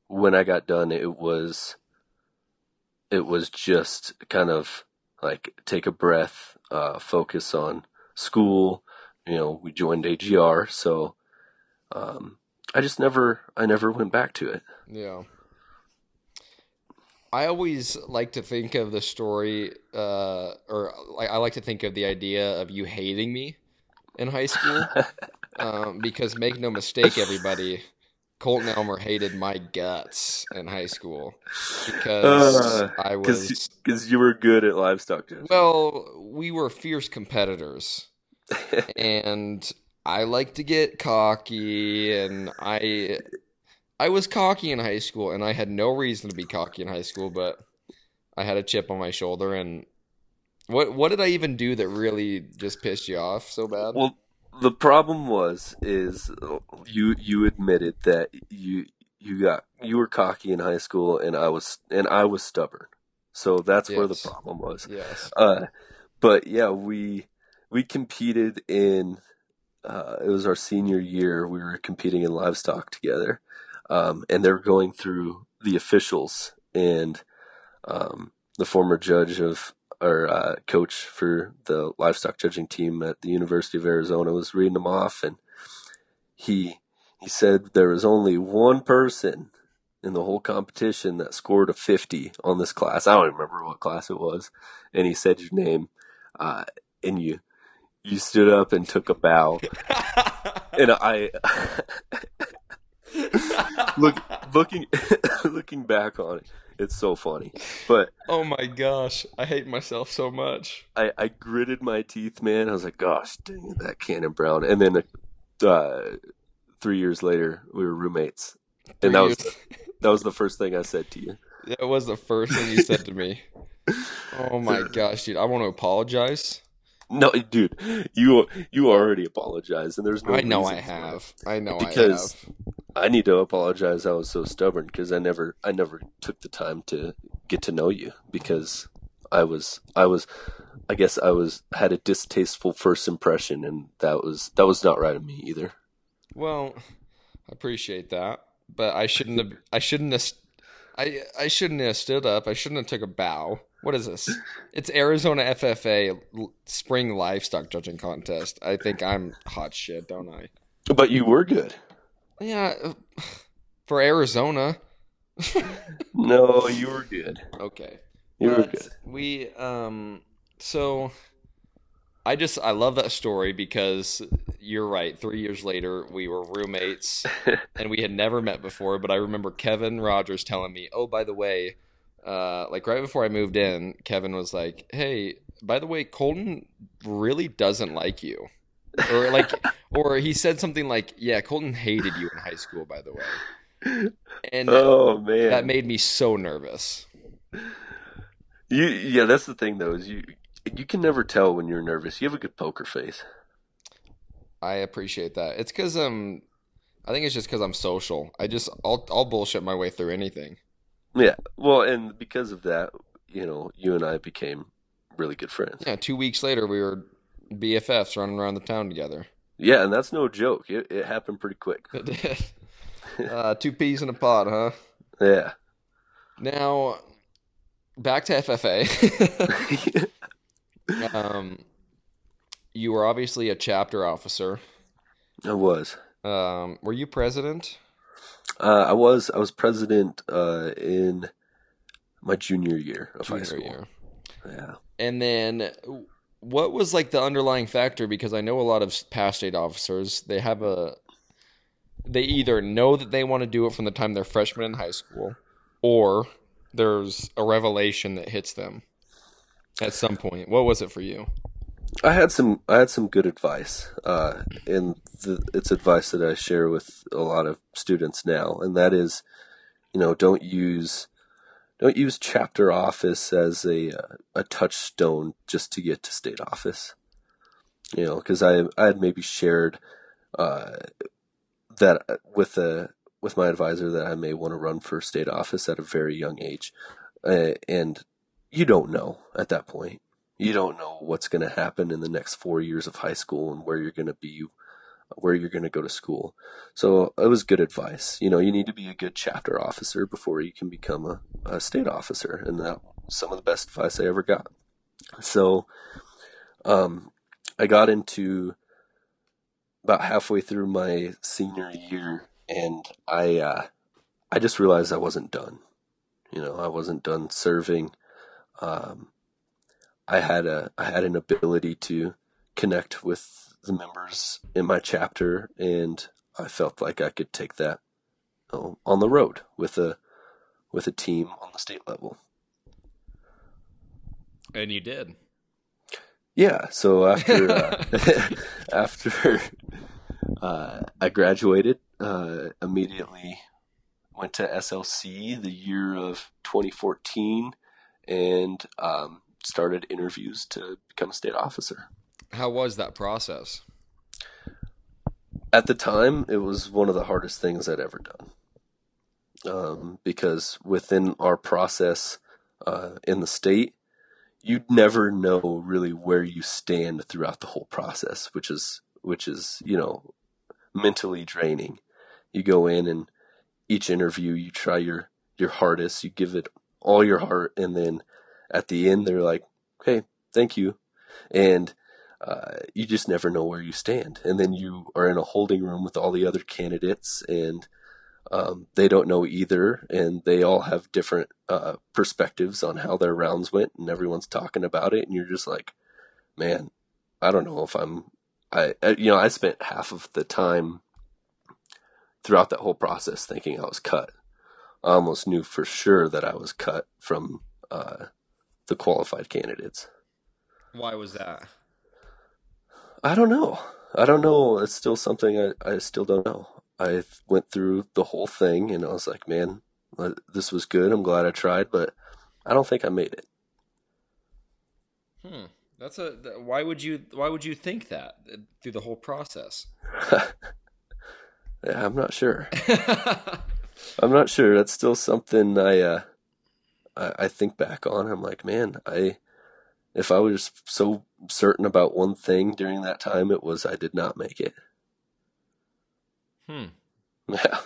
when I got done, it was it was just kind of like take a breath, uh, focus on school. You know, we joined AGR, so um, I just never I never went back to it. Yeah. I always like to think of the story, uh, or like I like to think of the idea of you hating me in high school, um, because make no mistake, everybody, Colton Elmer hated my guts in high school because Uh, I was because you were good at livestock judging. well, we were fierce competitors, and I like to get cocky, and I I was cocky in high school, and I had no reason to be cocky in high school, but I had a chip on my shoulder, and what what did I even do that really just pissed you off so bad? Well, the problem was is you you admitted that you you got you were cocky in high school and I was and I was stubborn. So that's where the problem was. yes, Uh but yeah, we we competed in uh it was our senior year. We were competing in livestock together. Um and they're going through the officials and um the former judge of or uh, coach for the livestock judging team at the University of Arizona was reading them off, and he he said there was only one person in the whole competition that scored a 50 on this class. I don't remember what class it was, and he said your name, uh, and you you stood up and took a bow, and I look looking looking back on it, it's so funny, but. oh my gosh, I hate myself so much. I, I gritted my teeth, man. I was like, gosh, dang it, that Cannon Brown. And then uh, three years later, we were roommates. And that was, Three that was the first thing I said to you. That was the first thing you said to me. Oh my gosh, dude! I want to apologize. No, dude, you you already apologized, and there's no. I know I have. I know Because- I have. I need to apologize. I was so stubborn because I never I never took the time to get to know you because I was I was I guess I was had a distasteful first impression, and that was that was not right of me either. Well, I appreciate that, but I shouldn't have. I shouldn't have. I I shouldn't have stood up. I shouldn't have took a bow. What is this? It's Arizona FFA Spring Livestock Judging Contest. I think I'm hot shit, don't I? But you were good. Yeah, uh, for Arizona. No, you were good. Okay. You were But good. We um so I just I love that story because you're right. Three years later, we were roommates and we had never met before. But I remember Kevin Rogers telling me, "Oh, by the way, uh, like right before I moved in, Kevin was like, "Hey, by the way, Colton really doesn't like you," or like, or he said something like, "Yeah, Colton hated you in high school." By the way, and Oh man, that made me so nervous. you yeah. That's the thing though is you you can never tell when you're nervous. You have a good poker face. I appreciate that. It's because um, I think it's just because I'm social. I just I'll I'll bullshit my way through anything. Yeah. Well, and because of that, you know, you and I became really good friends. Yeah, two weeks later we were BFFs running around the town together. Yeah, and that's no joke. It, it happened pretty quick. It did. uh, two peas in a pod, huh? Yeah. Now, back to FFA. um, you were obviously a chapter officer. I was. Um, were you president? Uh, I was. I was president uh, in my junior year of high Junior school. year. Yeah. And then, what was like the underlying factor? Because I know a lot of past state officers, they have a, they either know that they want to do it from the time they're freshmen in high school, or there's a revelation that hits them at some point. What was it for you? I had some I had some good advice, uh, and the, it's advice that I share with a lot of students now, and that is, you know, don't use don't use chapter office as a uh, a touchstone just to get to state office. You know, because I I had maybe shared uh, that with a with my advisor that I may want to run for state office at a very young age, uh, and you don't know at that point you don't know what's going to happen in the next four years of high school and where you're going to be where you're going to go to school. So it was good advice. You know you need to be a good chapter officer before you can become a, a state officer and that some of the best advice i ever got. So um, i got into about halfway through my senior year and i uh, i just realized i wasn't done. You know i wasn't done serving. Um, I had a I had an ability to connect with the members in my chapter, and I felt like I could take that you know, on the road with a with a team on the state level. And you did. Yeah. So after uh, after uh, I graduated, uh, immediately went to SLC the year of 2014, and um, started interviews to become a state officer. How was that process? At the time, it was one of the hardest things I'd ever done. Um, because within our process uh, in the state, you'd never know really where you stand throughout the whole process, which is which is you know mentally draining. You go in and each interview you try your your hardest, you give it all your heart, and then at the end they're like, "Okay, thank you," and uh, you just never know where you stand. And then you are in a holding room with all the other candidates, and um, they don't know either, and they all have different uh, perspectives on how their rounds went, and everyone's talking about it, and you're just like, "Man, I don't know if I'm." I, I you know I spent half of the time throughout that whole process thinking I was cut. I almost knew for sure that I was cut from uh, the qualified candidates. Why was that? I don't know. I don't know. It's still something I, I still don't know. I went through the whole thing and I was like, man, this was good. I'm glad I tried, but I don't think I made it. Hmm. That's a. Why would you? Why would you think that through the whole process? yeah, I'm not sure. I'm not sure. That's still something I, uh, I I think back on. I'm like, man, I if I was so certain about one thing during that time, it was I did not make it. Hmm. Yeah.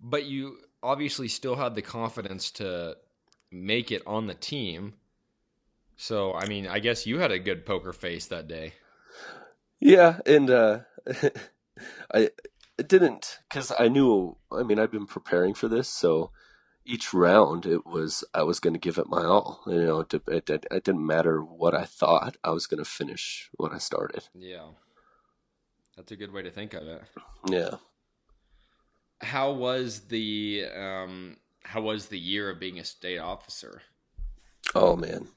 But you obviously still had the confidence to make it on the team. So, I mean, I guess you had a good poker face that day. Yeah, and uh, I didn't because I knew. I mean, I've been preparing for this, so each round it was I was going to give it my all. You know, it, it, it, it didn't matter what I thought. I was going to finish what I started. Yeah, that's a good way to think of it. Yeah. How was the um, How was the year of being a state officer? Oh man,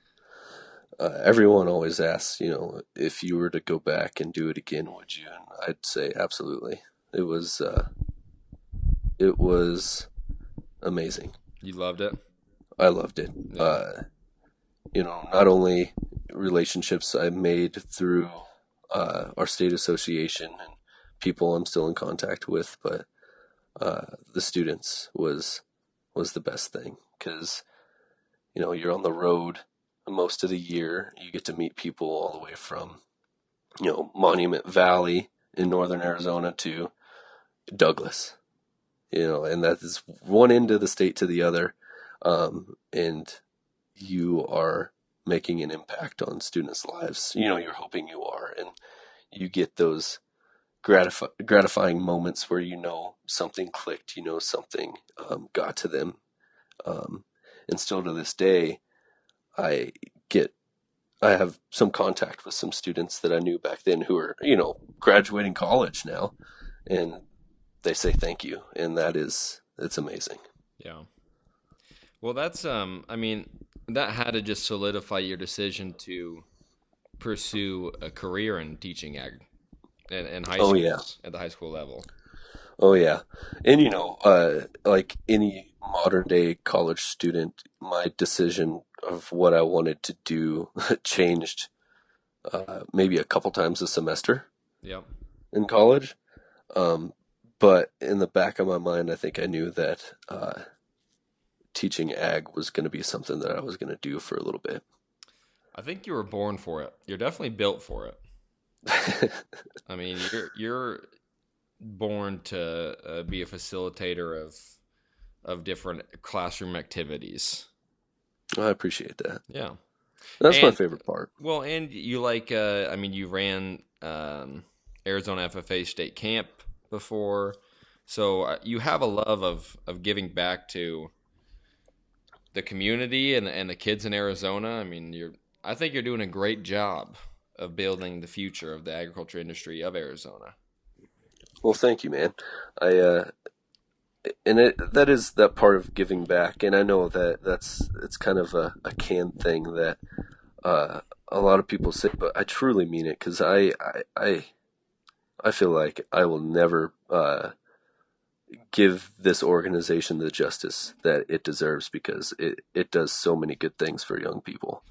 uh, everyone always asks, you know, if you were to go back and do it again, would you? And I'd say absolutely. It was, uh, it was amazing. You loved it. I loved it. Yeah. Uh, you know, not only relationships I made through uh, our state association and people I'm still in contact with, but uh, the students was was the best thing because you know you're on the road most of the year. You get to meet people all the way from you know Monument Valley in northern Arizona to Douglas, you know, and that is one end of the state to the other, um, and you are making an impact on students' lives. You know, you're hoping you are, and you get those gratif- gratifying moments where you know something clicked, you know something um, got to them, um, and still to this day, I get I have some contact with some students that I knew back then who are you know graduating college now, and they say thank you, and that is it's amazing. Yeah. Well, that's um. I mean, that had to just solidify your decision to pursue a career in teaching ag and, and high Oh, school yeah. at the high school level. Oh yeah, and you know, uh, like any modern day college student, my decision of what I wanted to do changed uh, maybe a couple times a semester Yeah. in college. Um, but in the back of my mind, I think I knew that uh, teaching ag was going to be something that I was going to do for a little bit. I think you were born for it. You're definitely built for it. I mean, you're you're born to uh, be a facilitator of of different classroom activities. I appreciate that. Yeah. That's my favorite part. Well, and you like, uh, I mean, you ran um, Arizona FFA State Camp before, so uh, you have a love of of giving back to the community and and the kids in Arizona. I mean, you're, I think you're doing a great job of building the future of the agriculture industry of Arizona. Well, thank you, man. I uh, and it that is that part of giving back, and I know that that's it's kind of a, a canned thing that uh, a lot of people say, but I truly mean it because I, I I I feel like I will never uh, give this organization the justice that it deserves because it it does so many good things for young people.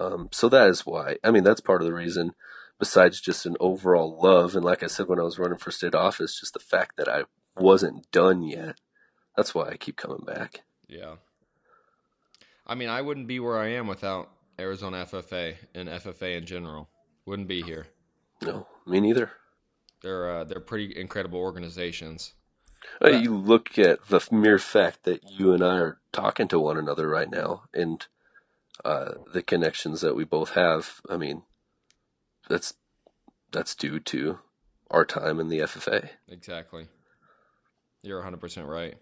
Um, so that is why. I mean, that's part of the reason besides just an overall love. And like I said, when I was running for state office, just the fact that I wasn't done yet. That's why I keep coming back. Yeah. I mean, I wouldn't be where I am without Arizona FFA and FFA in general. Wouldn't be here. No, me neither. They're uh, they're pretty incredible organizations. Uh, you look at the mere fact that you and I are talking to one another right now, and uh, the connections that we both have. I mean, that's that's due to our time in the FFA. Exactly. You're 100% right.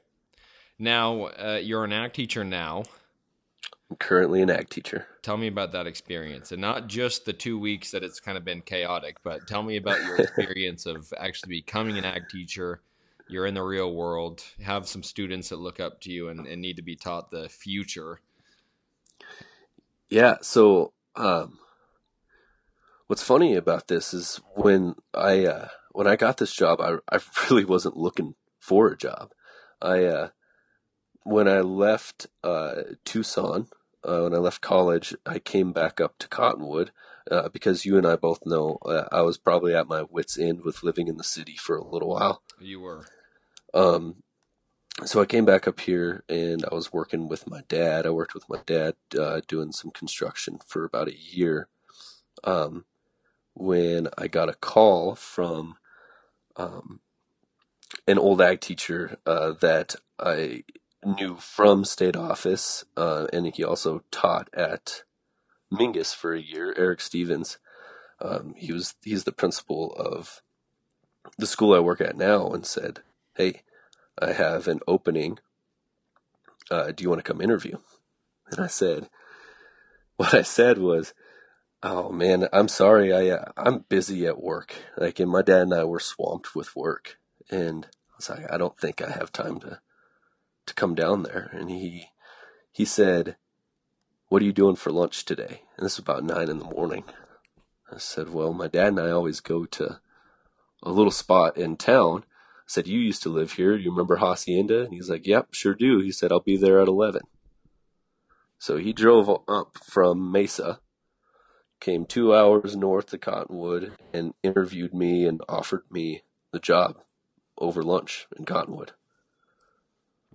Now, uh, you're an ag teacher now. I'm currently an ag teacher. Tell me about that experience. And not just the two weeks that it's kind of been chaotic, but tell me about your experience of actually becoming an ag teacher. You're in the real world, have some students that look up to you and, and need to be taught the future. Yeah. So, um, what's funny about this is when I uh, when I got this job, I I really wasn't looking for a job. I uh, when I left uh, Tucson, uh, when I left college, I came back up to Cottonwood uh, because you and I both know uh, I was probably at my wits' end with living in the city for a little while. You were. Um, so I came back up here and I was working with my dad. I worked with my dad uh, doing some construction for about a year. Um, when I got a call from um, an old ag teacher uh, that I knew from state office, uh, and he also taught at Mingus for a year. Eric Stevens. Um, he was he's the principal of the school I work at now, and said, "Hey, I have an opening. Uh, do you want to come interview?" And I said, "What I said was." Oh man, I'm sorry. I uh, I'm busy at work. Like, and my dad and I were swamped with work, and I was like, I don't think I have time to to come down there. And he he said, "What are you doing for lunch today?" And this is about nine in the morning. I said, "Well, my dad and I always go to a little spot in town." I said, "You used to live here. You remember Hacienda?" And he's like, "Yep, sure do." He said, "I'll be there at 11." So he drove up from Mesa came two hours north to Cottonwood and interviewed me and offered me the job over lunch in Cottonwood.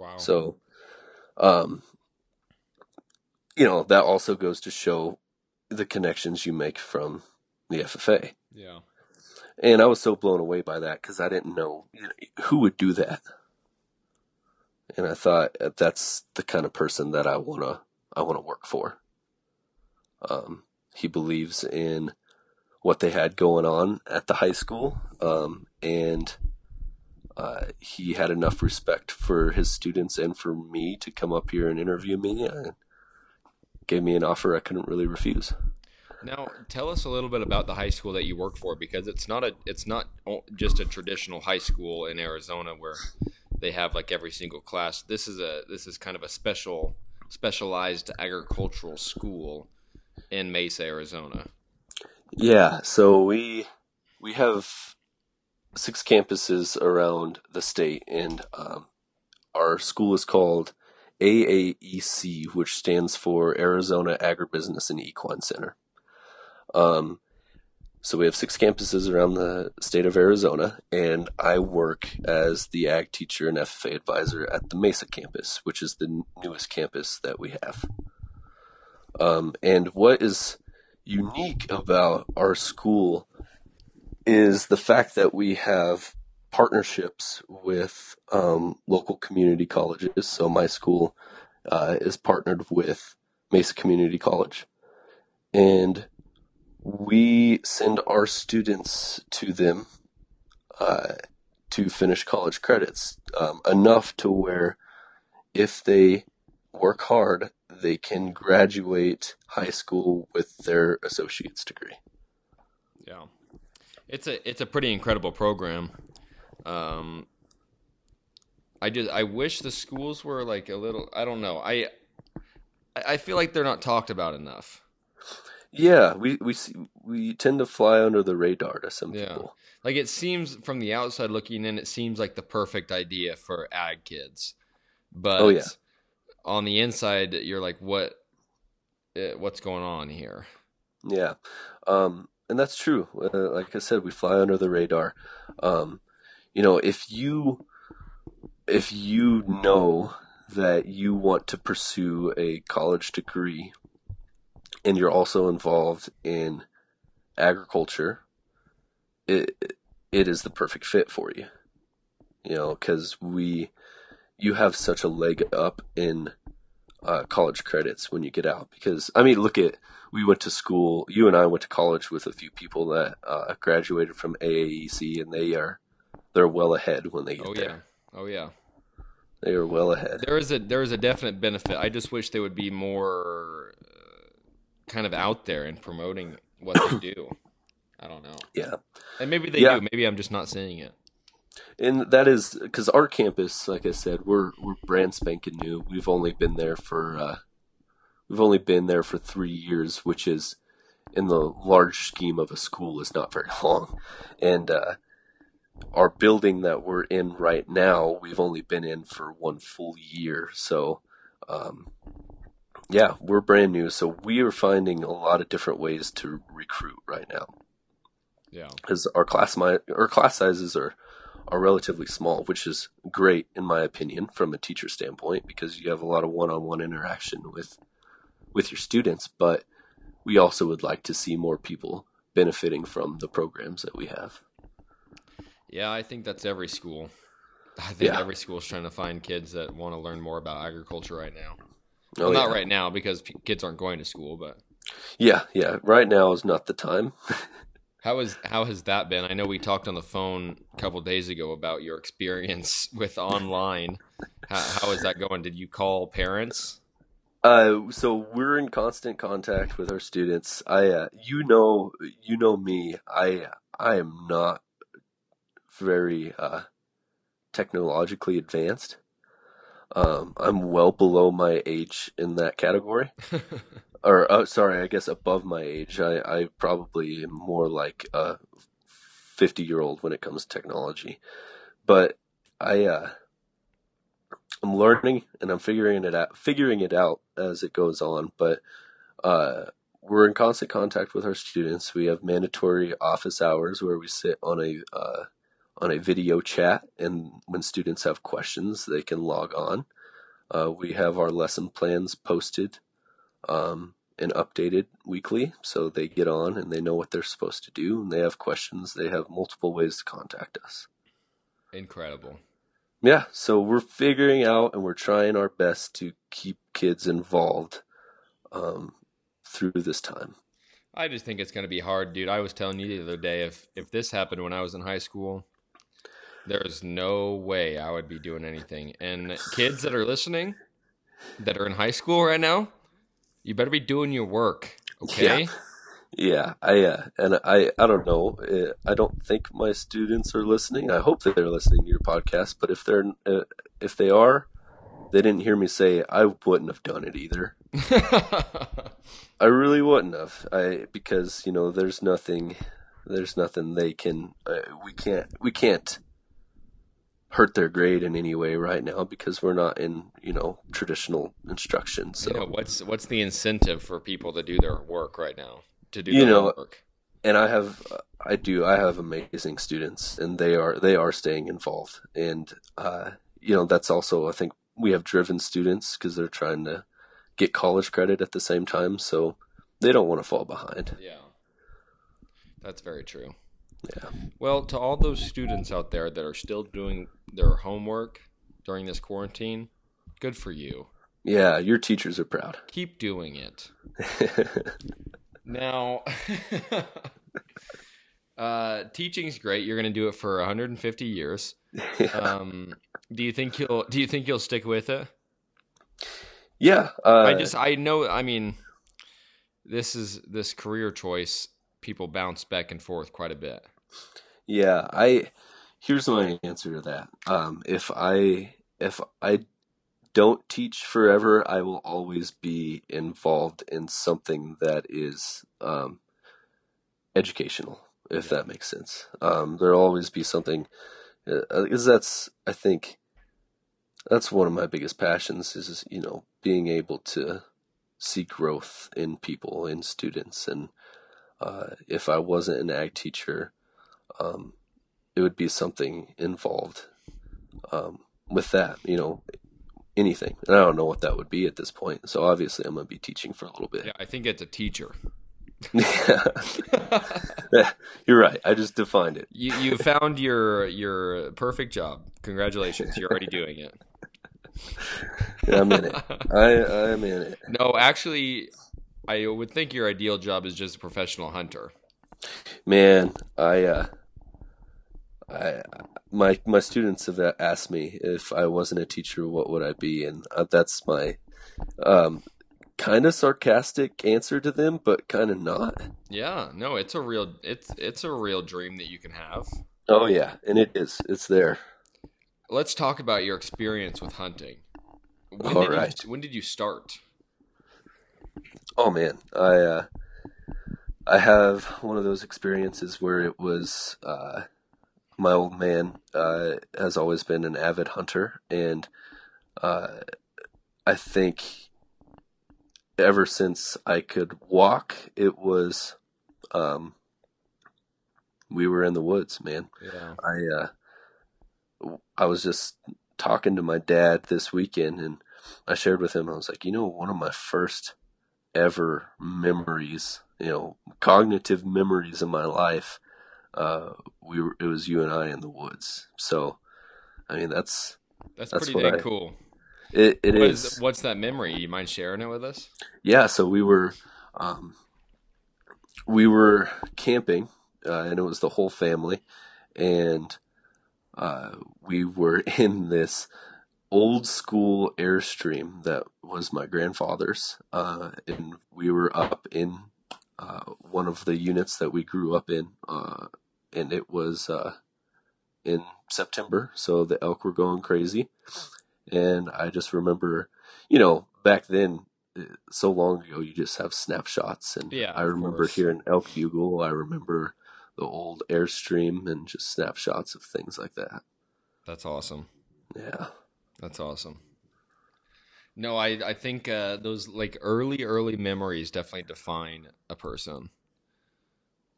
Wow. So, um, you know, that also goes to show the connections you make from the FFA. yeah. And I was so blown away by that because I didn't know, you know who would do that. And I thought uh, that's the kind of person that I wanna I wanna work for. Um, he believes in what they had going on at the high school, um, and uh, he had enough respect for his students and for me to come up here and interview me and gave me an offer I couldn't really refuse. Now, tell us a little bit about the high school that you work for because it's not a it's not just a traditional high school in Arizona where they have like every single class. This is a this is kind of a special specialized agricultural school in Mesa, Arizona. Yeah, so we we have six campuses around the state, and um, our school is called AAEC, which stands for Arizona Agribusiness and Equine Center. Um, so we have six campuses around the state of Arizona, and I work as the ag teacher and FFA advisor at the Mesa campus, which is the newest campus that we have. Um, and what is unique about our school is the fact that we have partnerships with um, local community colleges. So my school uh, is partnered with Mesa Community College, and we send our students to them uh, to finish college credits um, enough to where if they work hard, they can graduate high school with their associate's degree. Yeah, it's a it's a pretty incredible program. Um, I just I wish the schools were like a little. I don't know. I I feel like they're not talked about enough. Yeah, we we see, we tend to fly under the radar to some Yeah. people. Like it seems from the outside looking in, it seems like the perfect idea for ag kids. But Oh, yeah. on the inside, you're like, what? eh, What's going on here? Yeah, um, and that's true. Uh, like I said, we fly under the radar. Um, you know, if you if you know that you want to pursue a college degree, and you're also involved in agriculture, it it is the perfect fit for you. You know, because we you have such a leg up in uh, college credits when you get out. Because I mean, look at we went to school. You and I went to college with a few people that uh, graduated from AAEC, and they are they're well ahead when they get Oh there. yeah, oh yeah. They are well ahead. There is a there is a definite benefit. I just wish they would be more uh, kind of out there and promoting what they do. I don't know, Yeah, and maybe they Yeah. do. Maybe I'm just not seeing it. and that is because our campus, like I said, we're we're brand spanking new. We've only been there for uh, we've only been there for three years, which is in the large scheme of a school is not very long. And uh, our building that we're in right now, we've only been in for one full year. So, um, yeah, we're brand new. So we are finding a lot of different ways to recruit right now Yeah, because our class mi- our class sizes are are relatively small, which is great in my opinion from a teacher standpoint because you have a lot of one-on-one interaction with with your students. But we also would like to see more people benefiting from the programs that we have. yeah. I think that's every school. I think Yeah. every school is trying to find kids that want to learn more about agriculture right now. Oh, well, not yeah. right now because p- kids aren't going to school, but Yeah, yeah. Right now is not the time. How is how has that been? I know we talked on the phone a couple days ago about your experience with online. How, how is that going? Did you call parents? Uh, so we're in constant contact with our students. I, uh, you know, you know me. I, I am not very uh, technologically advanced. Um, I'm well below my age in that category, or uh, sorry, I guess above my age. I, I probably am more like a fifty year old when it comes to technology, but I, uh, I'm learning and I'm figuring it out, figuring it out as it goes on. But uh, we're in constant contact with our students. We have mandatory office hours where we sit on a uh, on a video chat, and when students have questions, they can log on. Uh, we have our lesson plans posted um, and updated weekly, so they get on and they know what they're supposed to do. And they have questions. They have multiple ways to contact us. Incredible. Yeah, so we're figuring out and we're trying our best to keep kids involved um, through this time. I just think it's going to be hard, dude. I was telling you the other day if if this happened when I was in high school, there's no way I would be doing anything. And kids that are listening that are in high school right now, you better be doing your work, okay? Yeah. Yeah, I uh, and I I don't know. Uh, I don't think my students are listening. I hope that they're listening to your podcast. But if they're uh, if they are, they didn't hear me say I wouldn't have done it either. I really wouldn't have. I because you know there's nothing there's nothing they can uh, we can't we can't hurt their grade in any way right now because we're not in you know traditional instruction. So you know, what's what's the incentive for people to do their work right now? To do You know, work. and I have I do I have amazing students and they are they are staying involved and uh, you know that's also I think we have driven students because they're trying to get college credit at the same time so they don't want to fall behind. Yeah. That's very true. Yeah. Well, to all those students out there that are still doing their homework during this quarantine, good for you. Yeah, your teachers are proud. Keep doing it. Now, uh, teaching's great. You're going to do it for 150 years. Um, do you think you'll Do you think you'll stick with it? yeah, uh, I just I know. I mean, this is this career choice. People bounce back and forth quite a bit. Yeah, I here's my answer to that. Um, if I if I don't teach forever, I will always be involved in something that is um, educational, if that makes sense. Um, there'll always be something because that's I think that's one of my biggest passions is you know being able to see growth in people in students and uh, if I wasn't an ag teacher um, it would be something involved um, with that, you know, anything. And I don't know what that would be at this point. So obviously, I'm going to be teaching for a little bit. Yeah, I think it's a teacher. Yeah, You're right. I just defined it. You you found your your perfect job. Congratulations, you're already doing it. I'm in it. I I'm in it. No, actually, I would think your ideal job is just a professional hunter. Man, I uh, I my my students have asked me if I wasn't a teacher, what would I be? And uh, that's my um, kind of sarcastic answer to them, but kind of not. Yeah, no, it's a real it's it's a real dream that you can have. Oh yeah, and it is. It's there. Let's talk about your experience with hunting. When All did right. You, when did you start? Oh man, I uh, I have one of those experiences where it was uh, my old man uh, has always been an avid hunter, and uh, I think ever since I could walk, it was um, we were in the woods, man. Yeah. I uh, I was just talking to my dad this weekend, and I shared with him. I was like, you know, one of my first ever memories, you know, cognitive memories in my life. Uh, we were, it was you and I in the woods. So, I mean, that's That's, That's pretty dang I- cool. it. It What is. is- what's that memory? You mind sharing it with us? Yeah, so we were um, we were camping, uh, and it was the whole family, and uh, we were in this old school airstream that was my grandfather's, uh, and we were up in uh, one of the units that we grew up in, uh, and it was uh, in September, so the elk were going crazy, and I just remember, you know, back then so long ago you just have snapshots and Yeah, i remember course. hearing elk bugle i remember the old airstream and just snapshots of things like that That's awesome. yeah That's awesome. No, I I think uh, those like early early memories definitely define a person.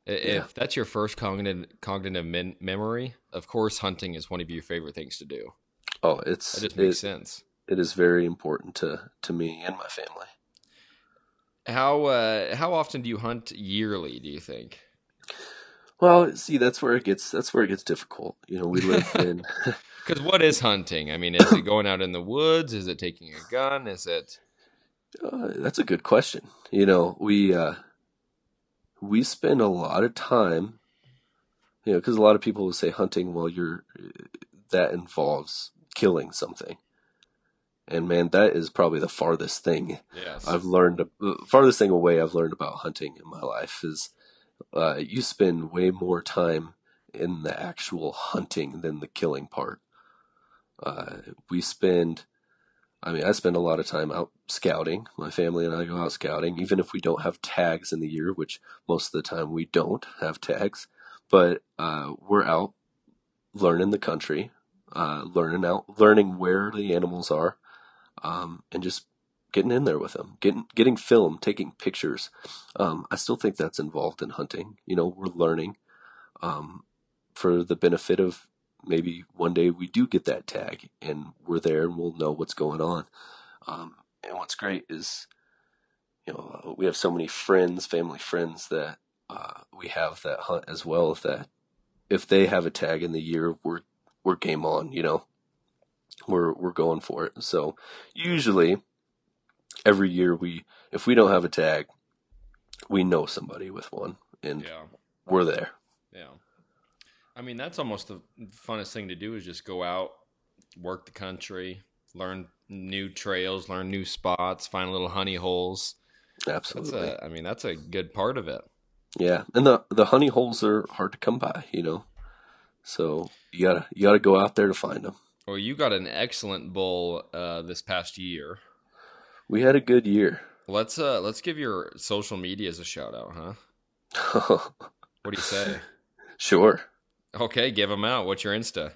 If that's your first cognitive cognitive men- memory, of course, hunting is one of your favorite things to do. Oh, it's That just makes it, sense. it is very important to to me and my family. How uh, how often do you hunt yearly? Do you think? Well, see, that's where it gets that's where it gets difficult. You know, we live in Because what is hunting? I mean, is it going out in the woods? Is it taking a gun? Is it? Uh, that's a good question. You know, we uh, we spend a lot of time, you know, because a lot of people will say hunting. Well, you're that involves killing something, and man, that is probably the farthest thing Yes. I've learned. Farthest thing away I've learned about hunting in my life is uh, you spend way more time in the actual hunting than the killing part. Uh, we spend, I mean, I spend a lot of time out scouting. My family and I go out scouting, even if we don't have tags in the year, which most of the time we don't have tags. But uh, we're out learning the country, uh, learning out, learning where the animals are, um, and just getting in there with them, getting getting film, taking pictures. Um, I still think that's involved in hunting. You know, we're learning um, for the benefit of maybe one day we do get that tag and we're there and we'll know what's going on. Um, and what's great is, you know, we have so many friends, family friends that uh, we have that hunt as well. That if they have a tag in the year, we're we're game on. You know, we're we're going for it. So usually every year we if we don't have a tag, we know somebody with one and yeah. we're there. Yeah. I mean, that's almost the funnest thing to do is just go out, work the country, learn new trails, learn new spots, find little honey holes. That's Absolutely. a, I mean, that's a good part of it. Yeah, and the the honey holes are hard to come by, you know. So you gotta you gotta go out there to find them. Well, you got an excellent bull uh, this past year. We had a good year. Let's uh let's give your social medias a shout out, huh? What do you say? sure. Okay, give them out. What's your Insta?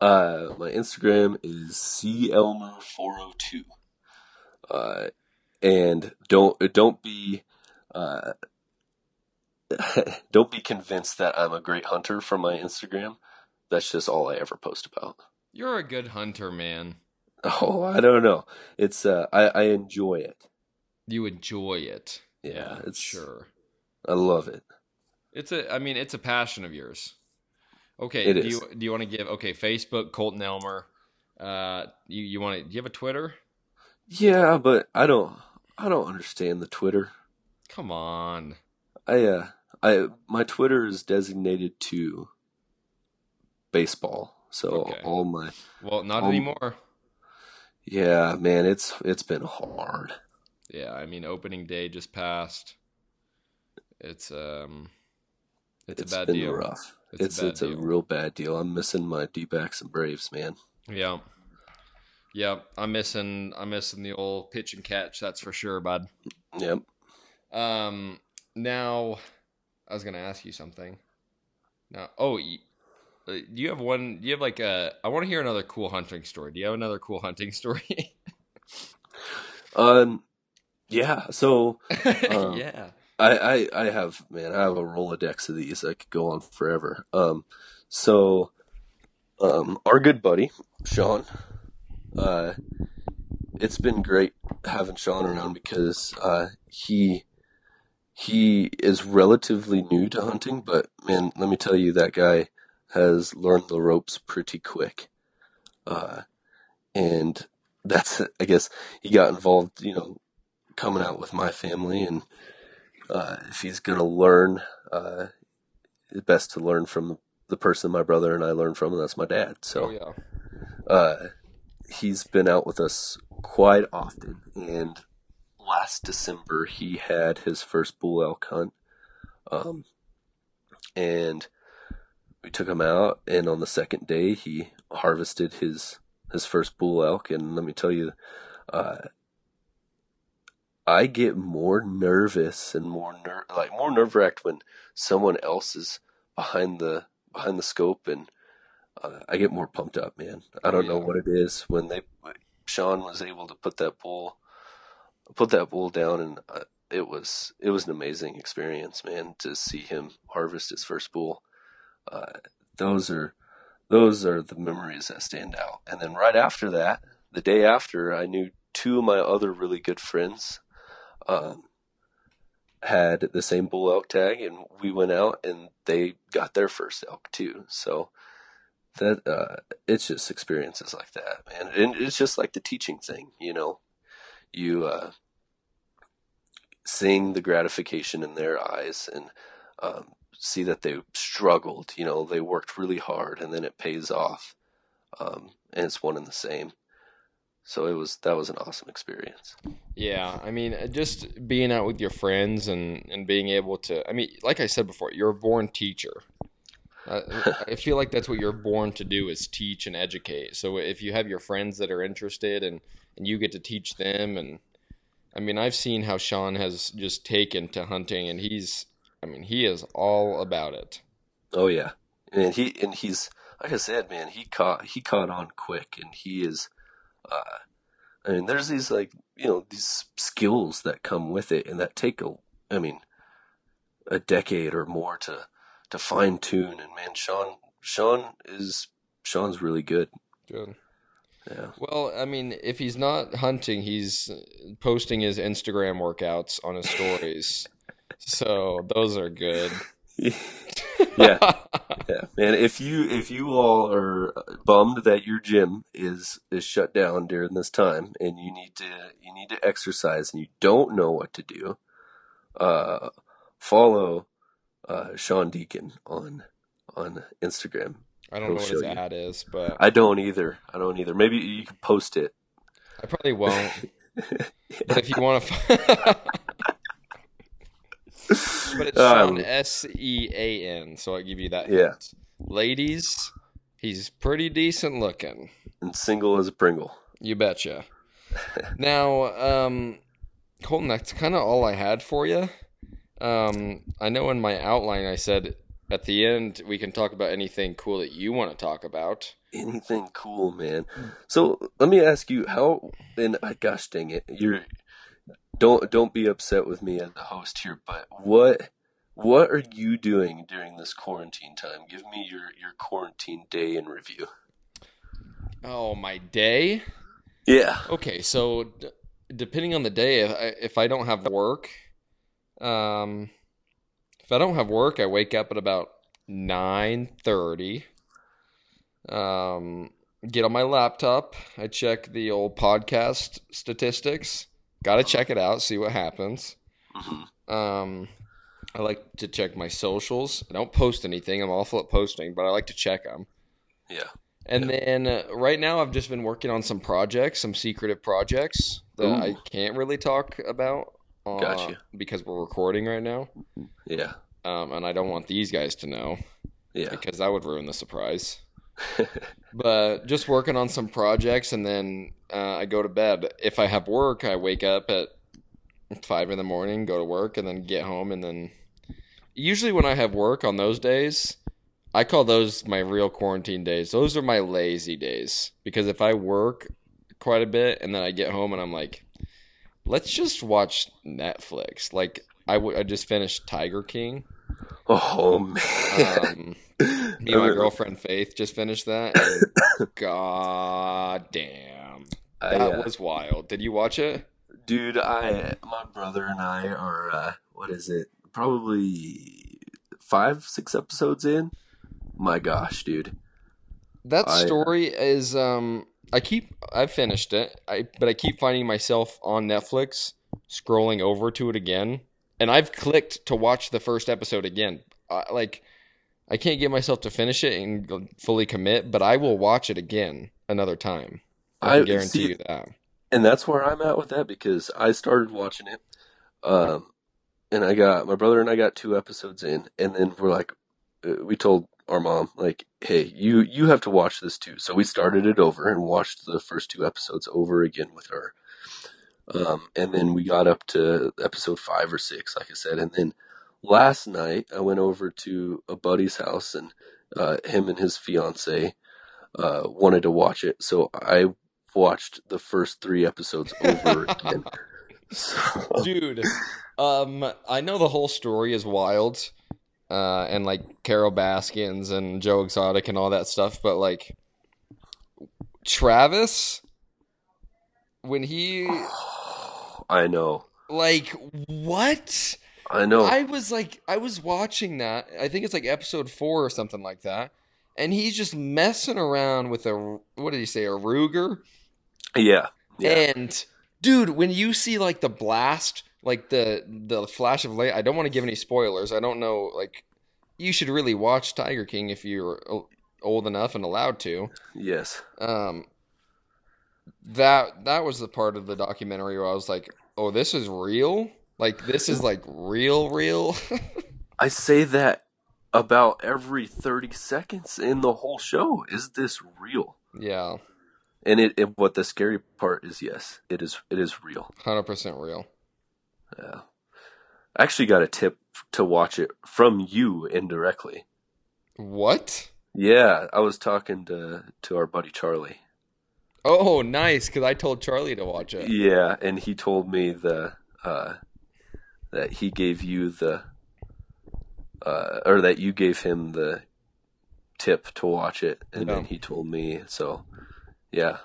Uh, my Instagram is celmer402. Uh, and don't don't be uh, don't be convinced that I'm a great hunter from my Instagram. That's just all I ever post about. You're a good hunter, man. Oh, I don't know. It's uh, I I enjoy it. You enjoy it. Yeah, it's sure. I love it. It's a. I mean, it's a passion of yours. Okay. It do is. you do you want to give? Okay, Facebook, Colton Elmer. Uh, you you want to? Do you have a Twitter? Yeah, but I don't I don't understand the Twitter. Come on. I uh I my Twitter is designated to baseball. So Okay. all my Well, not Um, anymore. yeah, man, it's it's been hard. Yeah, I mean, opening day just passed. It's um, it's, it's a bad been deal. rough. It's a It's bad it's a real bad deal. I'm missing my D backs and Braves, man. Yeah. Yeah, I'm missing. I'm missing the old pitch and catch. That's for sure, bud. Yep. Um, now, I was gonna ask you something. Now, oh, uh, do you have one? Do you have like a? I want to hear another cool hunting story. Do you have another cool hunting story? Um yeah, so Um, yeah. I, I I have man, I have a Rolodex of these. I could go on forever. Um, so, um, our good buddy Sean, uh, it's been great having Sean around because uh, he he is relatively new to hunting, but man, let me tell you, that guy has learned the ropes pretty quick. Uh, and that's I guess he got involved, you know, coming out with my family and uh, if he's going to learn, uh, it's best to learn from the person my brother and I learned from, and that's my dad. So oh yeah. uh, he's been out with us quite often. And last December, he had his first bull elk hunt. Um, and we took him out, and on the second day, he harvested his his first bull elk. And let me tell you, uh, I get more nervous and more ner- like more nerve wracked when someone else is behind the behind the scope, and uh, I get more pumped up, man. I don't know what it is when they Sean was able to put that bull put that bull down, and uh, it was it was an amazing experience, man, to see him harvest his first bull. Uh, those are those are the memories that stand out. And then right after that, the day after, I knew two of my other really good friends um, had the same bull elk tag, and we went out and they got their first elk too. So that uh, it's just experiences like that, man. And it's just like the teaching thing, you know. You uh, seeing the gratification in their eyes and um, see that they struggled. You know, they worked really hard, and then it pays off, um, and it's one and the same. So it was that was an awesome experience. Yeah, I mean, uh, just being out with your friends and and being able to. I mean, like I said before, you're a born teacher. Uh, I feel like that's what you're born to do is teach and educate. So if you have your friends that are interested and and you get to teach them and I mean, I've seen how Sean has just taken to hunting and he's I mean, he is all about it. Oh yeah, and he and he's like I said, man, he caught he caught on quick, and he is. Uh, I mean, there's these like you know these skills that come with it, and that take a, I mean, a decade or more to to fine tune. And man, Sean Sean is Sean's really good. Good. Yeah. Well, I mean, if he's not hunting, he's posting his Instagram workouts on his stories. so those are good. Yeah, yeah, man. If you if you all are bummed that your gym is is shut down during this time, and you need to you need to exercise, and you don't know what to do, uh, follow uh, Sean Deacon on on Instagram. I don't know what his you. ad is, but I don't either. I don't either. Maybe you can post it. I probably won't. but if you want to. but it's um, Sean S E A N, so I give you that. Yeah. Hint. Ladies, he's pretty decent looking. And single as a Pringle. You betcha. now, um, Colton, that's kind of all I had for you. Um, I know in my outline I said at the end we can talk about anything cool that you want to talk about. Anything cool, man. So let me ask you how. And uh, gosh dang it, you're don't don't be upset with me as the host here, but what what are you doing during this quarantine time? Give me your your quarantine day in review. Oh, my day? Yeah. Okay, so d- depending on the day, if I, if I don't have work, um, if I don't have work, I wake up at about nine thirty. Um, get on my laptop. I check the old podcast statistics. Got to check it out, see what happens. Mm-hmm. Um, I like to check my socials. I don't post anything. I'm awful at posting, but I like to check them. Yeah. And yeah. then uh, right now, I've just been working on some projects, some secretive projects that Ooh. I can't really talk about. Uh, gotcha. Because we're recording right now. Yeah. Um, and I don't want these guys to know. Yeah. Because that would ruin the surprise. But just working on some projects, and then uh, I go to bed. If I have work, I wake up at five in the morning, go to work, and then get home, and then usually when I have work on those days, I call those my real quarantine days. Those are my lazy days because if I work quite a bit and then I get home and I'm like, let's just watch Netflix. Like I, w- I just finished Tiger King. Oh man. Um, me and my girlfriend Faith just finished that. God damn. That uh, was wild. Did you watch it? Dude, I my brother and I are uh, what is it? Probably five, six episodes in. My gosh, dude. That story I, is um I keep I've finished it. I but I keep finding myself on Netflix scrolling over to it again. And I've clicked to watch the first episode again. Uh, like I can't get myself to finish it and fully commit, but I will watch it again another time. I, I guarantee see, you that. And that's where I'm at with that because I started watching it, um, and I got my brother and I got two episodes in, and then we're like, uh, we told our mom like, hey, you you have to watch this too. So we started it over and watched the first two episodes over again with her. Um, and then we got up to episode five or six, like I said, and then last night I went over to a buddy's house and uh, him and his fiance uh, wanted to watch it, so I watched the first three episodes over again. So, dude. Um, I know the whole story is wild, uh, and like Carol Baskins and Joe Exotic and all that stuff, but like Travis, when he I know. like what? I know. I was like, I was watching that. I think it's like episode four or something like that, and he's just messing around with a what did he say, a Ruger? yeah. Yeah. And dude, when you see like the blast, like the the flash of light, I don't want to give any spoilers. I don't know. Like, you should really watch Tiger King if you're old enough and allowed to. yes. Um, that that was the part of the documentary where I was like, oh, this is real. Like this is like real, real. I say that about every 30 seconds in the whole show. Is this real? yeah, And it, it what the scary part is yes, it is it is real. hundred percent real. Yeah. I actually got a tip to watch it from you indirectly. What? Yeah, I was talking to to our buddy Charlie. Oh, nice. Because I told Charlie to watch it. Yeah, and he told me the uh, that he gave you the uh, or that you gave him the tip to watch it, and then he told me. So, yeah,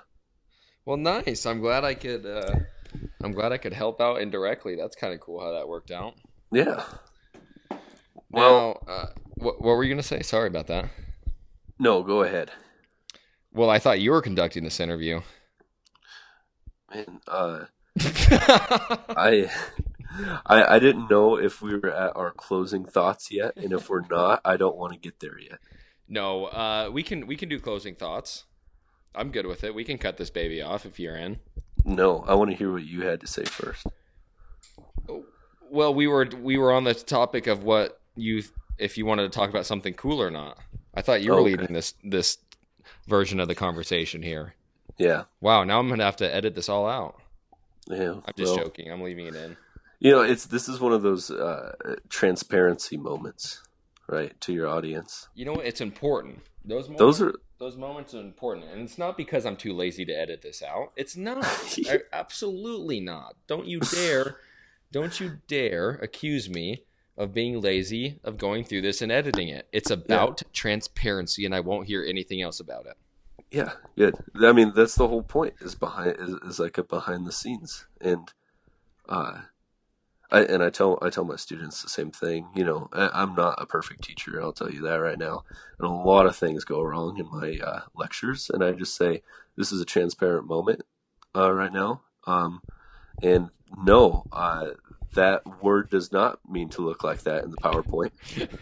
Well, nice. I'm glad I could. Uh, I'm glad I could help out indirectly. That's kind of cool how that worked out. yeah. Well, now, uh, what, what were you gonna say? Sorry about that. no, go ahead. Well, I thought you were conducting this interview. Man, uh, I, I I didn't know if we were at our closing thoughts yet, and if we're not, I don't want to get there yet. no, uh, we can we can do closing thoughts. I'm good with it. We can cut this baby off if you're in. No, I want to hear what you had to say first. Well, we were we were on the topic of what you if you wanted to talk about something cool or not. I thought you were Okay. leading this this version of the conversation here. Yeah, Wow, now I'm gonna have to edit this all out. yeah. I'm just well, joking. I'm leaving it in. You know, it's this is one of those uh, transparency moments, right, to your audience. You know what? It's important. Those moments, Those are those moments are important, and it's not because I'm too lazy to edit this out. It's not. I- absolutely not. Don't you dare! Don't you dare accuse me of being lazy of going through this and editing it. It's about transparency, and I won't hear anything else about it. yeah, good. I mean, that's the whole point is behind is, is like a behind the scenes, and uh, I and I tell I tell my students the same thing. You know, I, I'm not a perfect teacher. I'll tell you that right now, and a lot of things go wrong in my uh, lectures, and I just say this is a transparent moment uh, right now. Um, and no, uh, that word does not mean to look like that in the PowerPoint.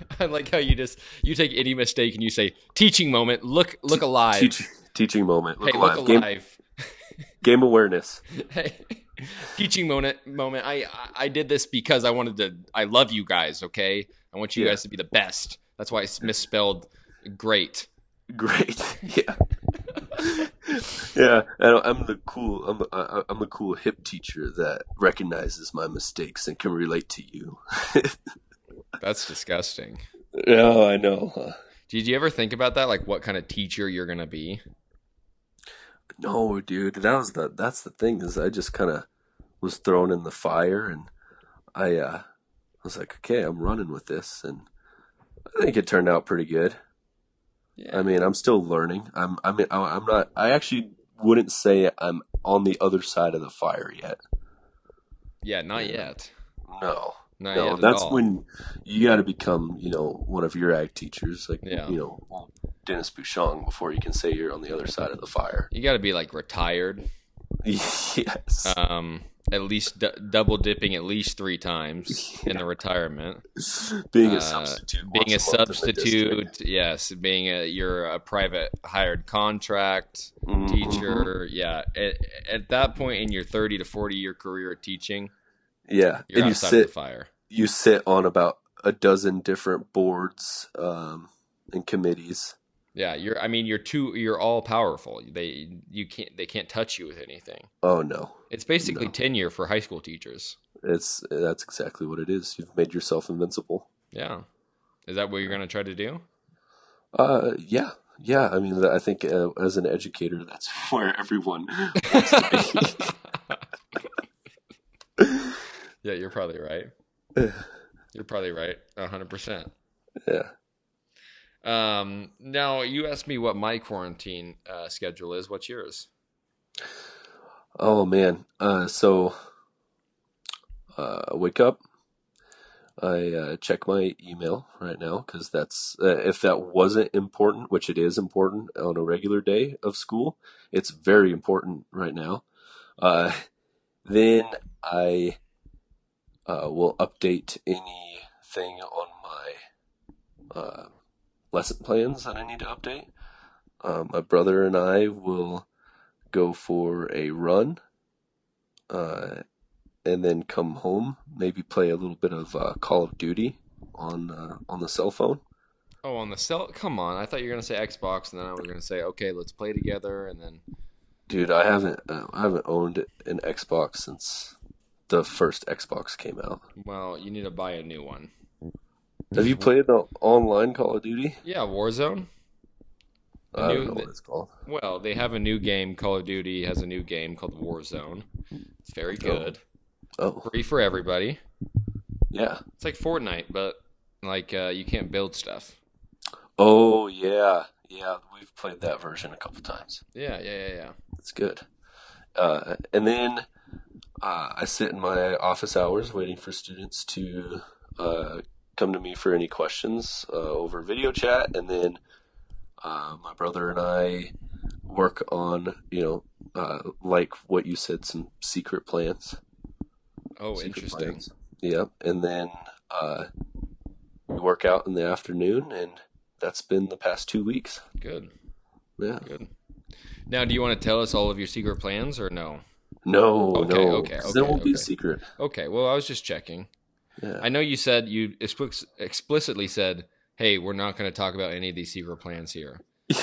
I like how you just you take any mistake and you say teaching moment. Look look alive. Teach, teaching moment. Look hey, alive. look Game, alive. game awareness. Hey, teaching moment moment. I I did this because I wanted to. I love you guys. Okay, I want you Yeah. guys to be the best. That's why I misspelled great. Great. Yeah. yeah. and I'm the cool. I'm I'm the cool hip teacher that recognizes my mistakes and can relate to you. That's disgusting. yeah, I know. Did you ever think about that? Like what kind of teacher you're gonna be? No, dude. That was the. That's the thing is I just kind of was thrown in the fire and I uh was like, okay, I'm running with this and I think it turned out pretty good. Yeah. I mean, I'm still learning. I'm I mean I'm not I actually wouldn't say I'm on the other side of the fire yet. yeah. Not yet. No. Not no, that's when you got to become, you know, one of your ag teachers, like Yeah. you know, Dennis Bouchon, before you can say you're on the other side of the fire. you got to be like retired. yes, Um, at least d- double dipping at least three times in the retirement. being a uh, substitute, being a once month in the substitute yes being a you're a private hired contract Mhm. teacher yeah at, at that point in your 30 to 40 year career of teaching yeah, you're and you sit, the fire you sit on about a dozen different boards um, and committees. yeah you're i mean you're too you're all powerful they you can't they can't touch you with anything Oh no, it's basically No. tenure for high school teachers it's that's exactly what it is. You've made yourself invincible. yeah is that what you're going to try to do Uh, yeah, yeah. I mean, I think uh, as an educator, that's where everyone wants to be. Yeah, you're probably right. You're probably right. hundred percent. Yeah. Um, now you asked me what my quarantine uh, schedule is. What's yours? Oh man. Uh, so uh, I wake up. I uh, check my email right now because that's uh, if that wasn't important, which it is important on a regular day of school. It's very important right now. Uh, then I uh, will update anything on my uh, lesson plans that I need to update. Um, my brother and I will go for a run, uh, and then come home. Maybe play a little bit of uh, Call of Duty on uh, on the cell phone. Oh, on the cell. Come on, I thought you were gonna say Xbox, and then I was gonna say, okay, let's play together, and then. Dude, I haven't uh, I haven't owned an Xbox since the first Xbox came out. Well, you need to buy a new one. Have you played the online Call of Duty? Yeah, Warzone. The I new- don't know what it's called. Well, they have a new game. Call of Duty has a new game called Warzone. It's very good. Oh, Free for everybody. yeah. It's like Fortnite, but like uh, you can't build stuff. Oh, yeah. Yeah, we've played that version a couple times. Yeah, yeah, yeah, yeah. It's good. Uh, and then uh, I sit in my office hours waiting for students to uh, come to me for any questions uh, over video chat, and then uh, my brother and I work on, you know, uh, like what you said, some secret plans. Oh, Secret interesting. plans. Yep. And then uh, we work out in the afternoon, and that's been the past two weeks. Good, Yeah. good. Now, do you want to tell us all of your secret plans or no? No, Okay, no. okay, okay, won't be a secret. Okay, well, I was just checking. Yeah. I know you said you explicitly said, "Hey, we're not going to talk about any of these secret plans here."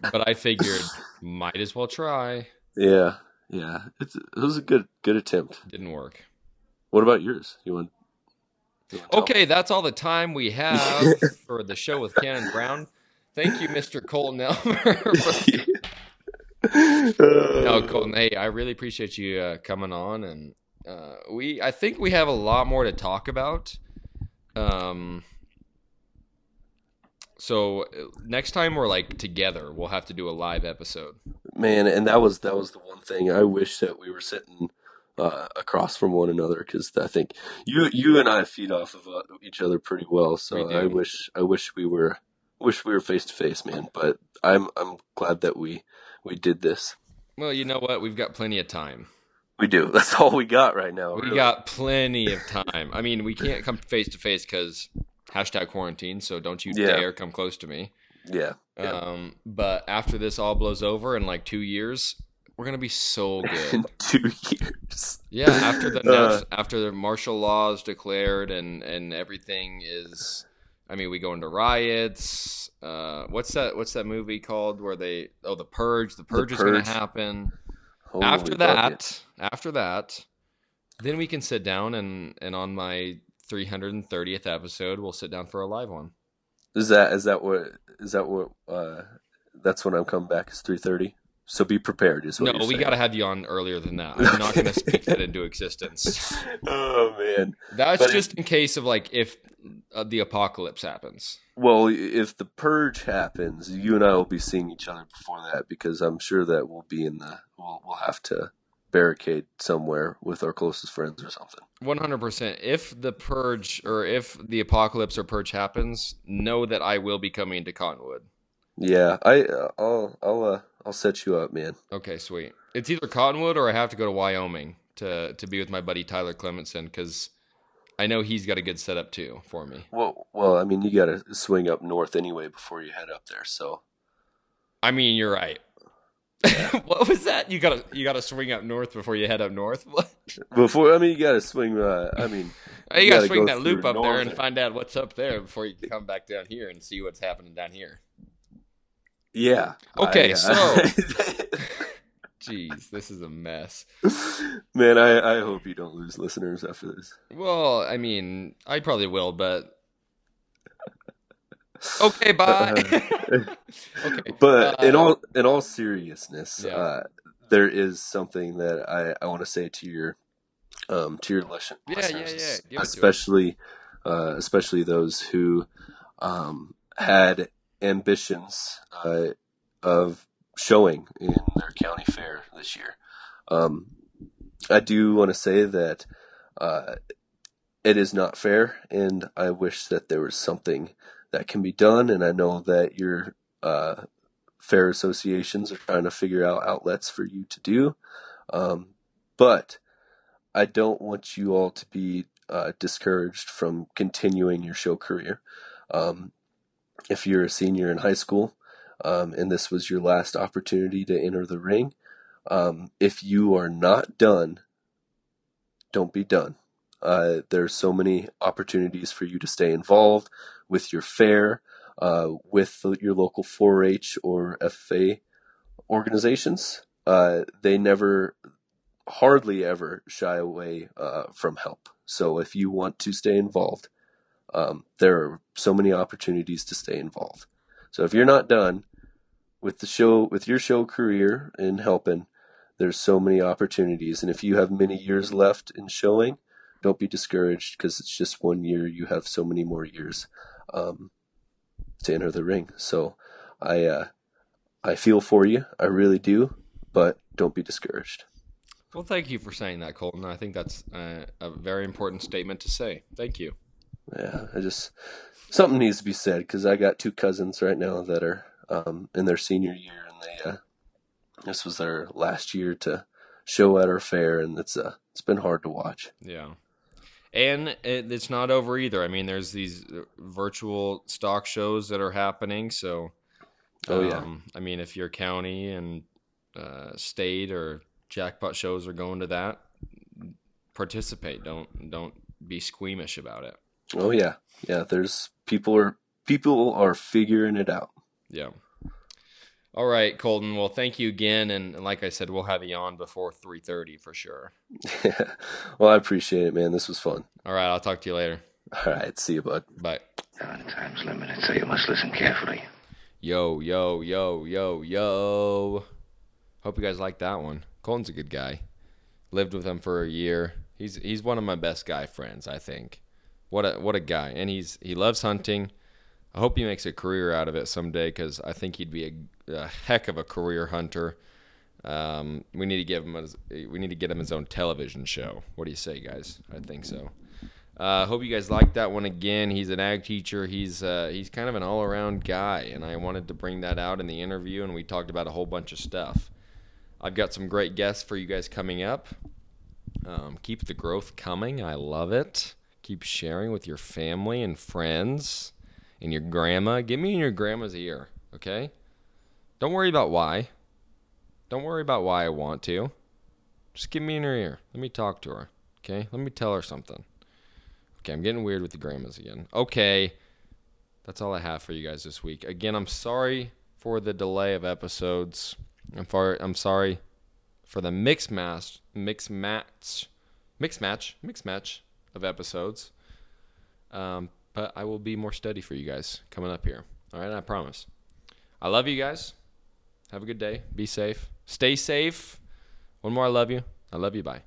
But I figured might as well try. yeah. Yeah. It's, it was a good good attempt. Didn't work. What about yours? You want? you want Okay, that's all the time we have for the show with Cannon Brown. Thank you, Mr. Colton Elmer. for-? no, Colton. Hey, I really appreciate you uh, coming on, and uh, we. I think we have a lot more to talk about. Um. So uh, next time we're like together, we'll have to do a live episode. Man, and that was that was the one thing I wish that we were sitting uh, across from one another because I think you you and I feed off of uh, each other pretty well. So We. I wish I wish we were wish we were face to face, man. But I'm I'm glad that we we did this. Well, you know what? We've got plenty of time. We do. That's all we got right now. We really. got plenty of time. I mean, we can't come face to face because hashtag quarantine. So don't you Yeah. dare come close to me. yeah. Yeah. Um, but after this all blows over in like two years, we're gonna be so good. In two years. Yeah, after the Uh, after the martial law is declared and and everything is, I mean, we go into riots. Uh, what's that? What's that movie called where they? Oh, the purge. The purge is gonna happen. Holy after bucket. that, after that, then we can sit down and and on my 330th episode, we'll sit down for a live one. Is that is that what is that what uh that's when I'm coming back is three thirty? So be prepared is what No, we got to have you on earlier than that. I'm not going to speak that into existence. Oh man. That's But just in case of like if uh, the apocalypse happens. Well, if the purge happens, you and I will be seeing each other before that because I'm sure that we'll be in the we'll we'll have to barricade somewhere with our closest friends or something. One hundred percent. If the purge or if the apocalypse or purge happens, know that I will be coming to Cottonwood. Yeah, I uh, I'll I'll uh, I'll set you up, man. Okay, sweet. It's either Cottonwood or I have to go to Wyoming to to be with my buddy Tyler Clementson because I know he's got a good setup too for me. Well, well, I mean, you got to swing up north anyway before you head up there. So I mean, you're right. what was that? You gotta you gotta swing up north before you head up north. What? before, I mean, you got to swing. Uh, I mean, You, You gotta, gotta swing go that loop up there and find out what's up there before you come back down here and see what's happening down here. Yeah. Okay, I- so- Jeez, this is a mess. Man, I, I hope you don't lose listeners after this. Well, I mean, I probably will, but okay, bye. okay, But in uh, all in all seriousness, Yeah. uh, there is something that I, I want to say to your um, to your listen- Yeah, yeah, yeah. Give it to us. especially uh, especially those who um, had ambitions uh, of showing in their county fair this year. Um, I do want to say that uh, it is not fair, and I wish that there was something that can be done. And I know that your uh, fair associations are trying to figure out outlets for you to do, um, but I don't want you all to be uh, discouraged from continuing your show career. Um, if you're a senior in high school um, and this was your last opportunity to enter the ring, um, if you are not done, don't be done. Uh, there's so many opportunities for you to stay involved with your fair, uh, with your local 4-H or FFA organizations. Uh, they never, hardly ever shy away uh, from help. So if you want to stay involved, um, there are so many opportunities to stay involved. So if you're not done with the show, with your show career in helping, there's so many opportunities. And if you have many years left in showing, don't be discouraged because it's just one year. You have so many more years um, to enter the ring. So I uh, I feel for you. I really do. But don't be discouraged. Well, thank you for saying that, Colton. I think that's uh, a very important statement to say. Thank you. Yeah, I just something needs to be said because I got two cousins right now that are um, in their senior year, and they uh, this was their last year to show at our fair, and it's uh, it's been hard to watch. Yeah. And it, it's not over either. I mean, there's these uh, virtual stock shows that are happening. So, Oh, yeah. um, I mean, if your county and uh, state or jackpot shows are going to that, participate. Don't don't be squeamish about it. Oh yeah, yeah. There's people are people are figuring it out. Yeah. All right, Colton. Well, thank you again, and, and like I said, we'll have you on before three thirty for sure. Yeah. well, I appreciate it, man. This was fun. All right, I'll talk to you later. All right, see you, bud. Bye. Time's limited, so you must listen carefully. Yo, yo, yo, yo, yo. Hope you guys like that one. Colton's a good guy. Lived with him for a year. He's he's one of my best guy friends, I think. What a what a guy. And he's he loves hunting. I hope he makes a career out of it someday cuz I think he'd be a, a heck of a career hunter. Um, we need to give him a, we need to get him his own television show. What do you say, guys? I think so. Uh, hope you guys like that one again. He's an ag teacher. He's uh, he's kind of an all around guy, and I wanted to bring that out in the interview. And we talked about a whole bunch of stuff. I've got some great guests for you guys coming up. Um, keep the growth coming. I love it. Keep sharing with your family and friends and your grandma. Get me in your grandma's ear, okay? Don't worry about why. Don't worry about why I want to. Just get me in her ear. Let me talk to her, okay? Let me tell her something. Okay, I'm getting weird with the grandmas again. Okay, that's all I have for you guys this week. Again, I'm sorry for the delay of episodes. I'm far. I'm sorry for the mix match, mix match, mix match, mix match of episodes. Um, but I will be more steady for you guys coming up here. All right, I promise. I love you guys. Have a good day. Be safe. Stay safe. One more. I love you. I love you. Bye.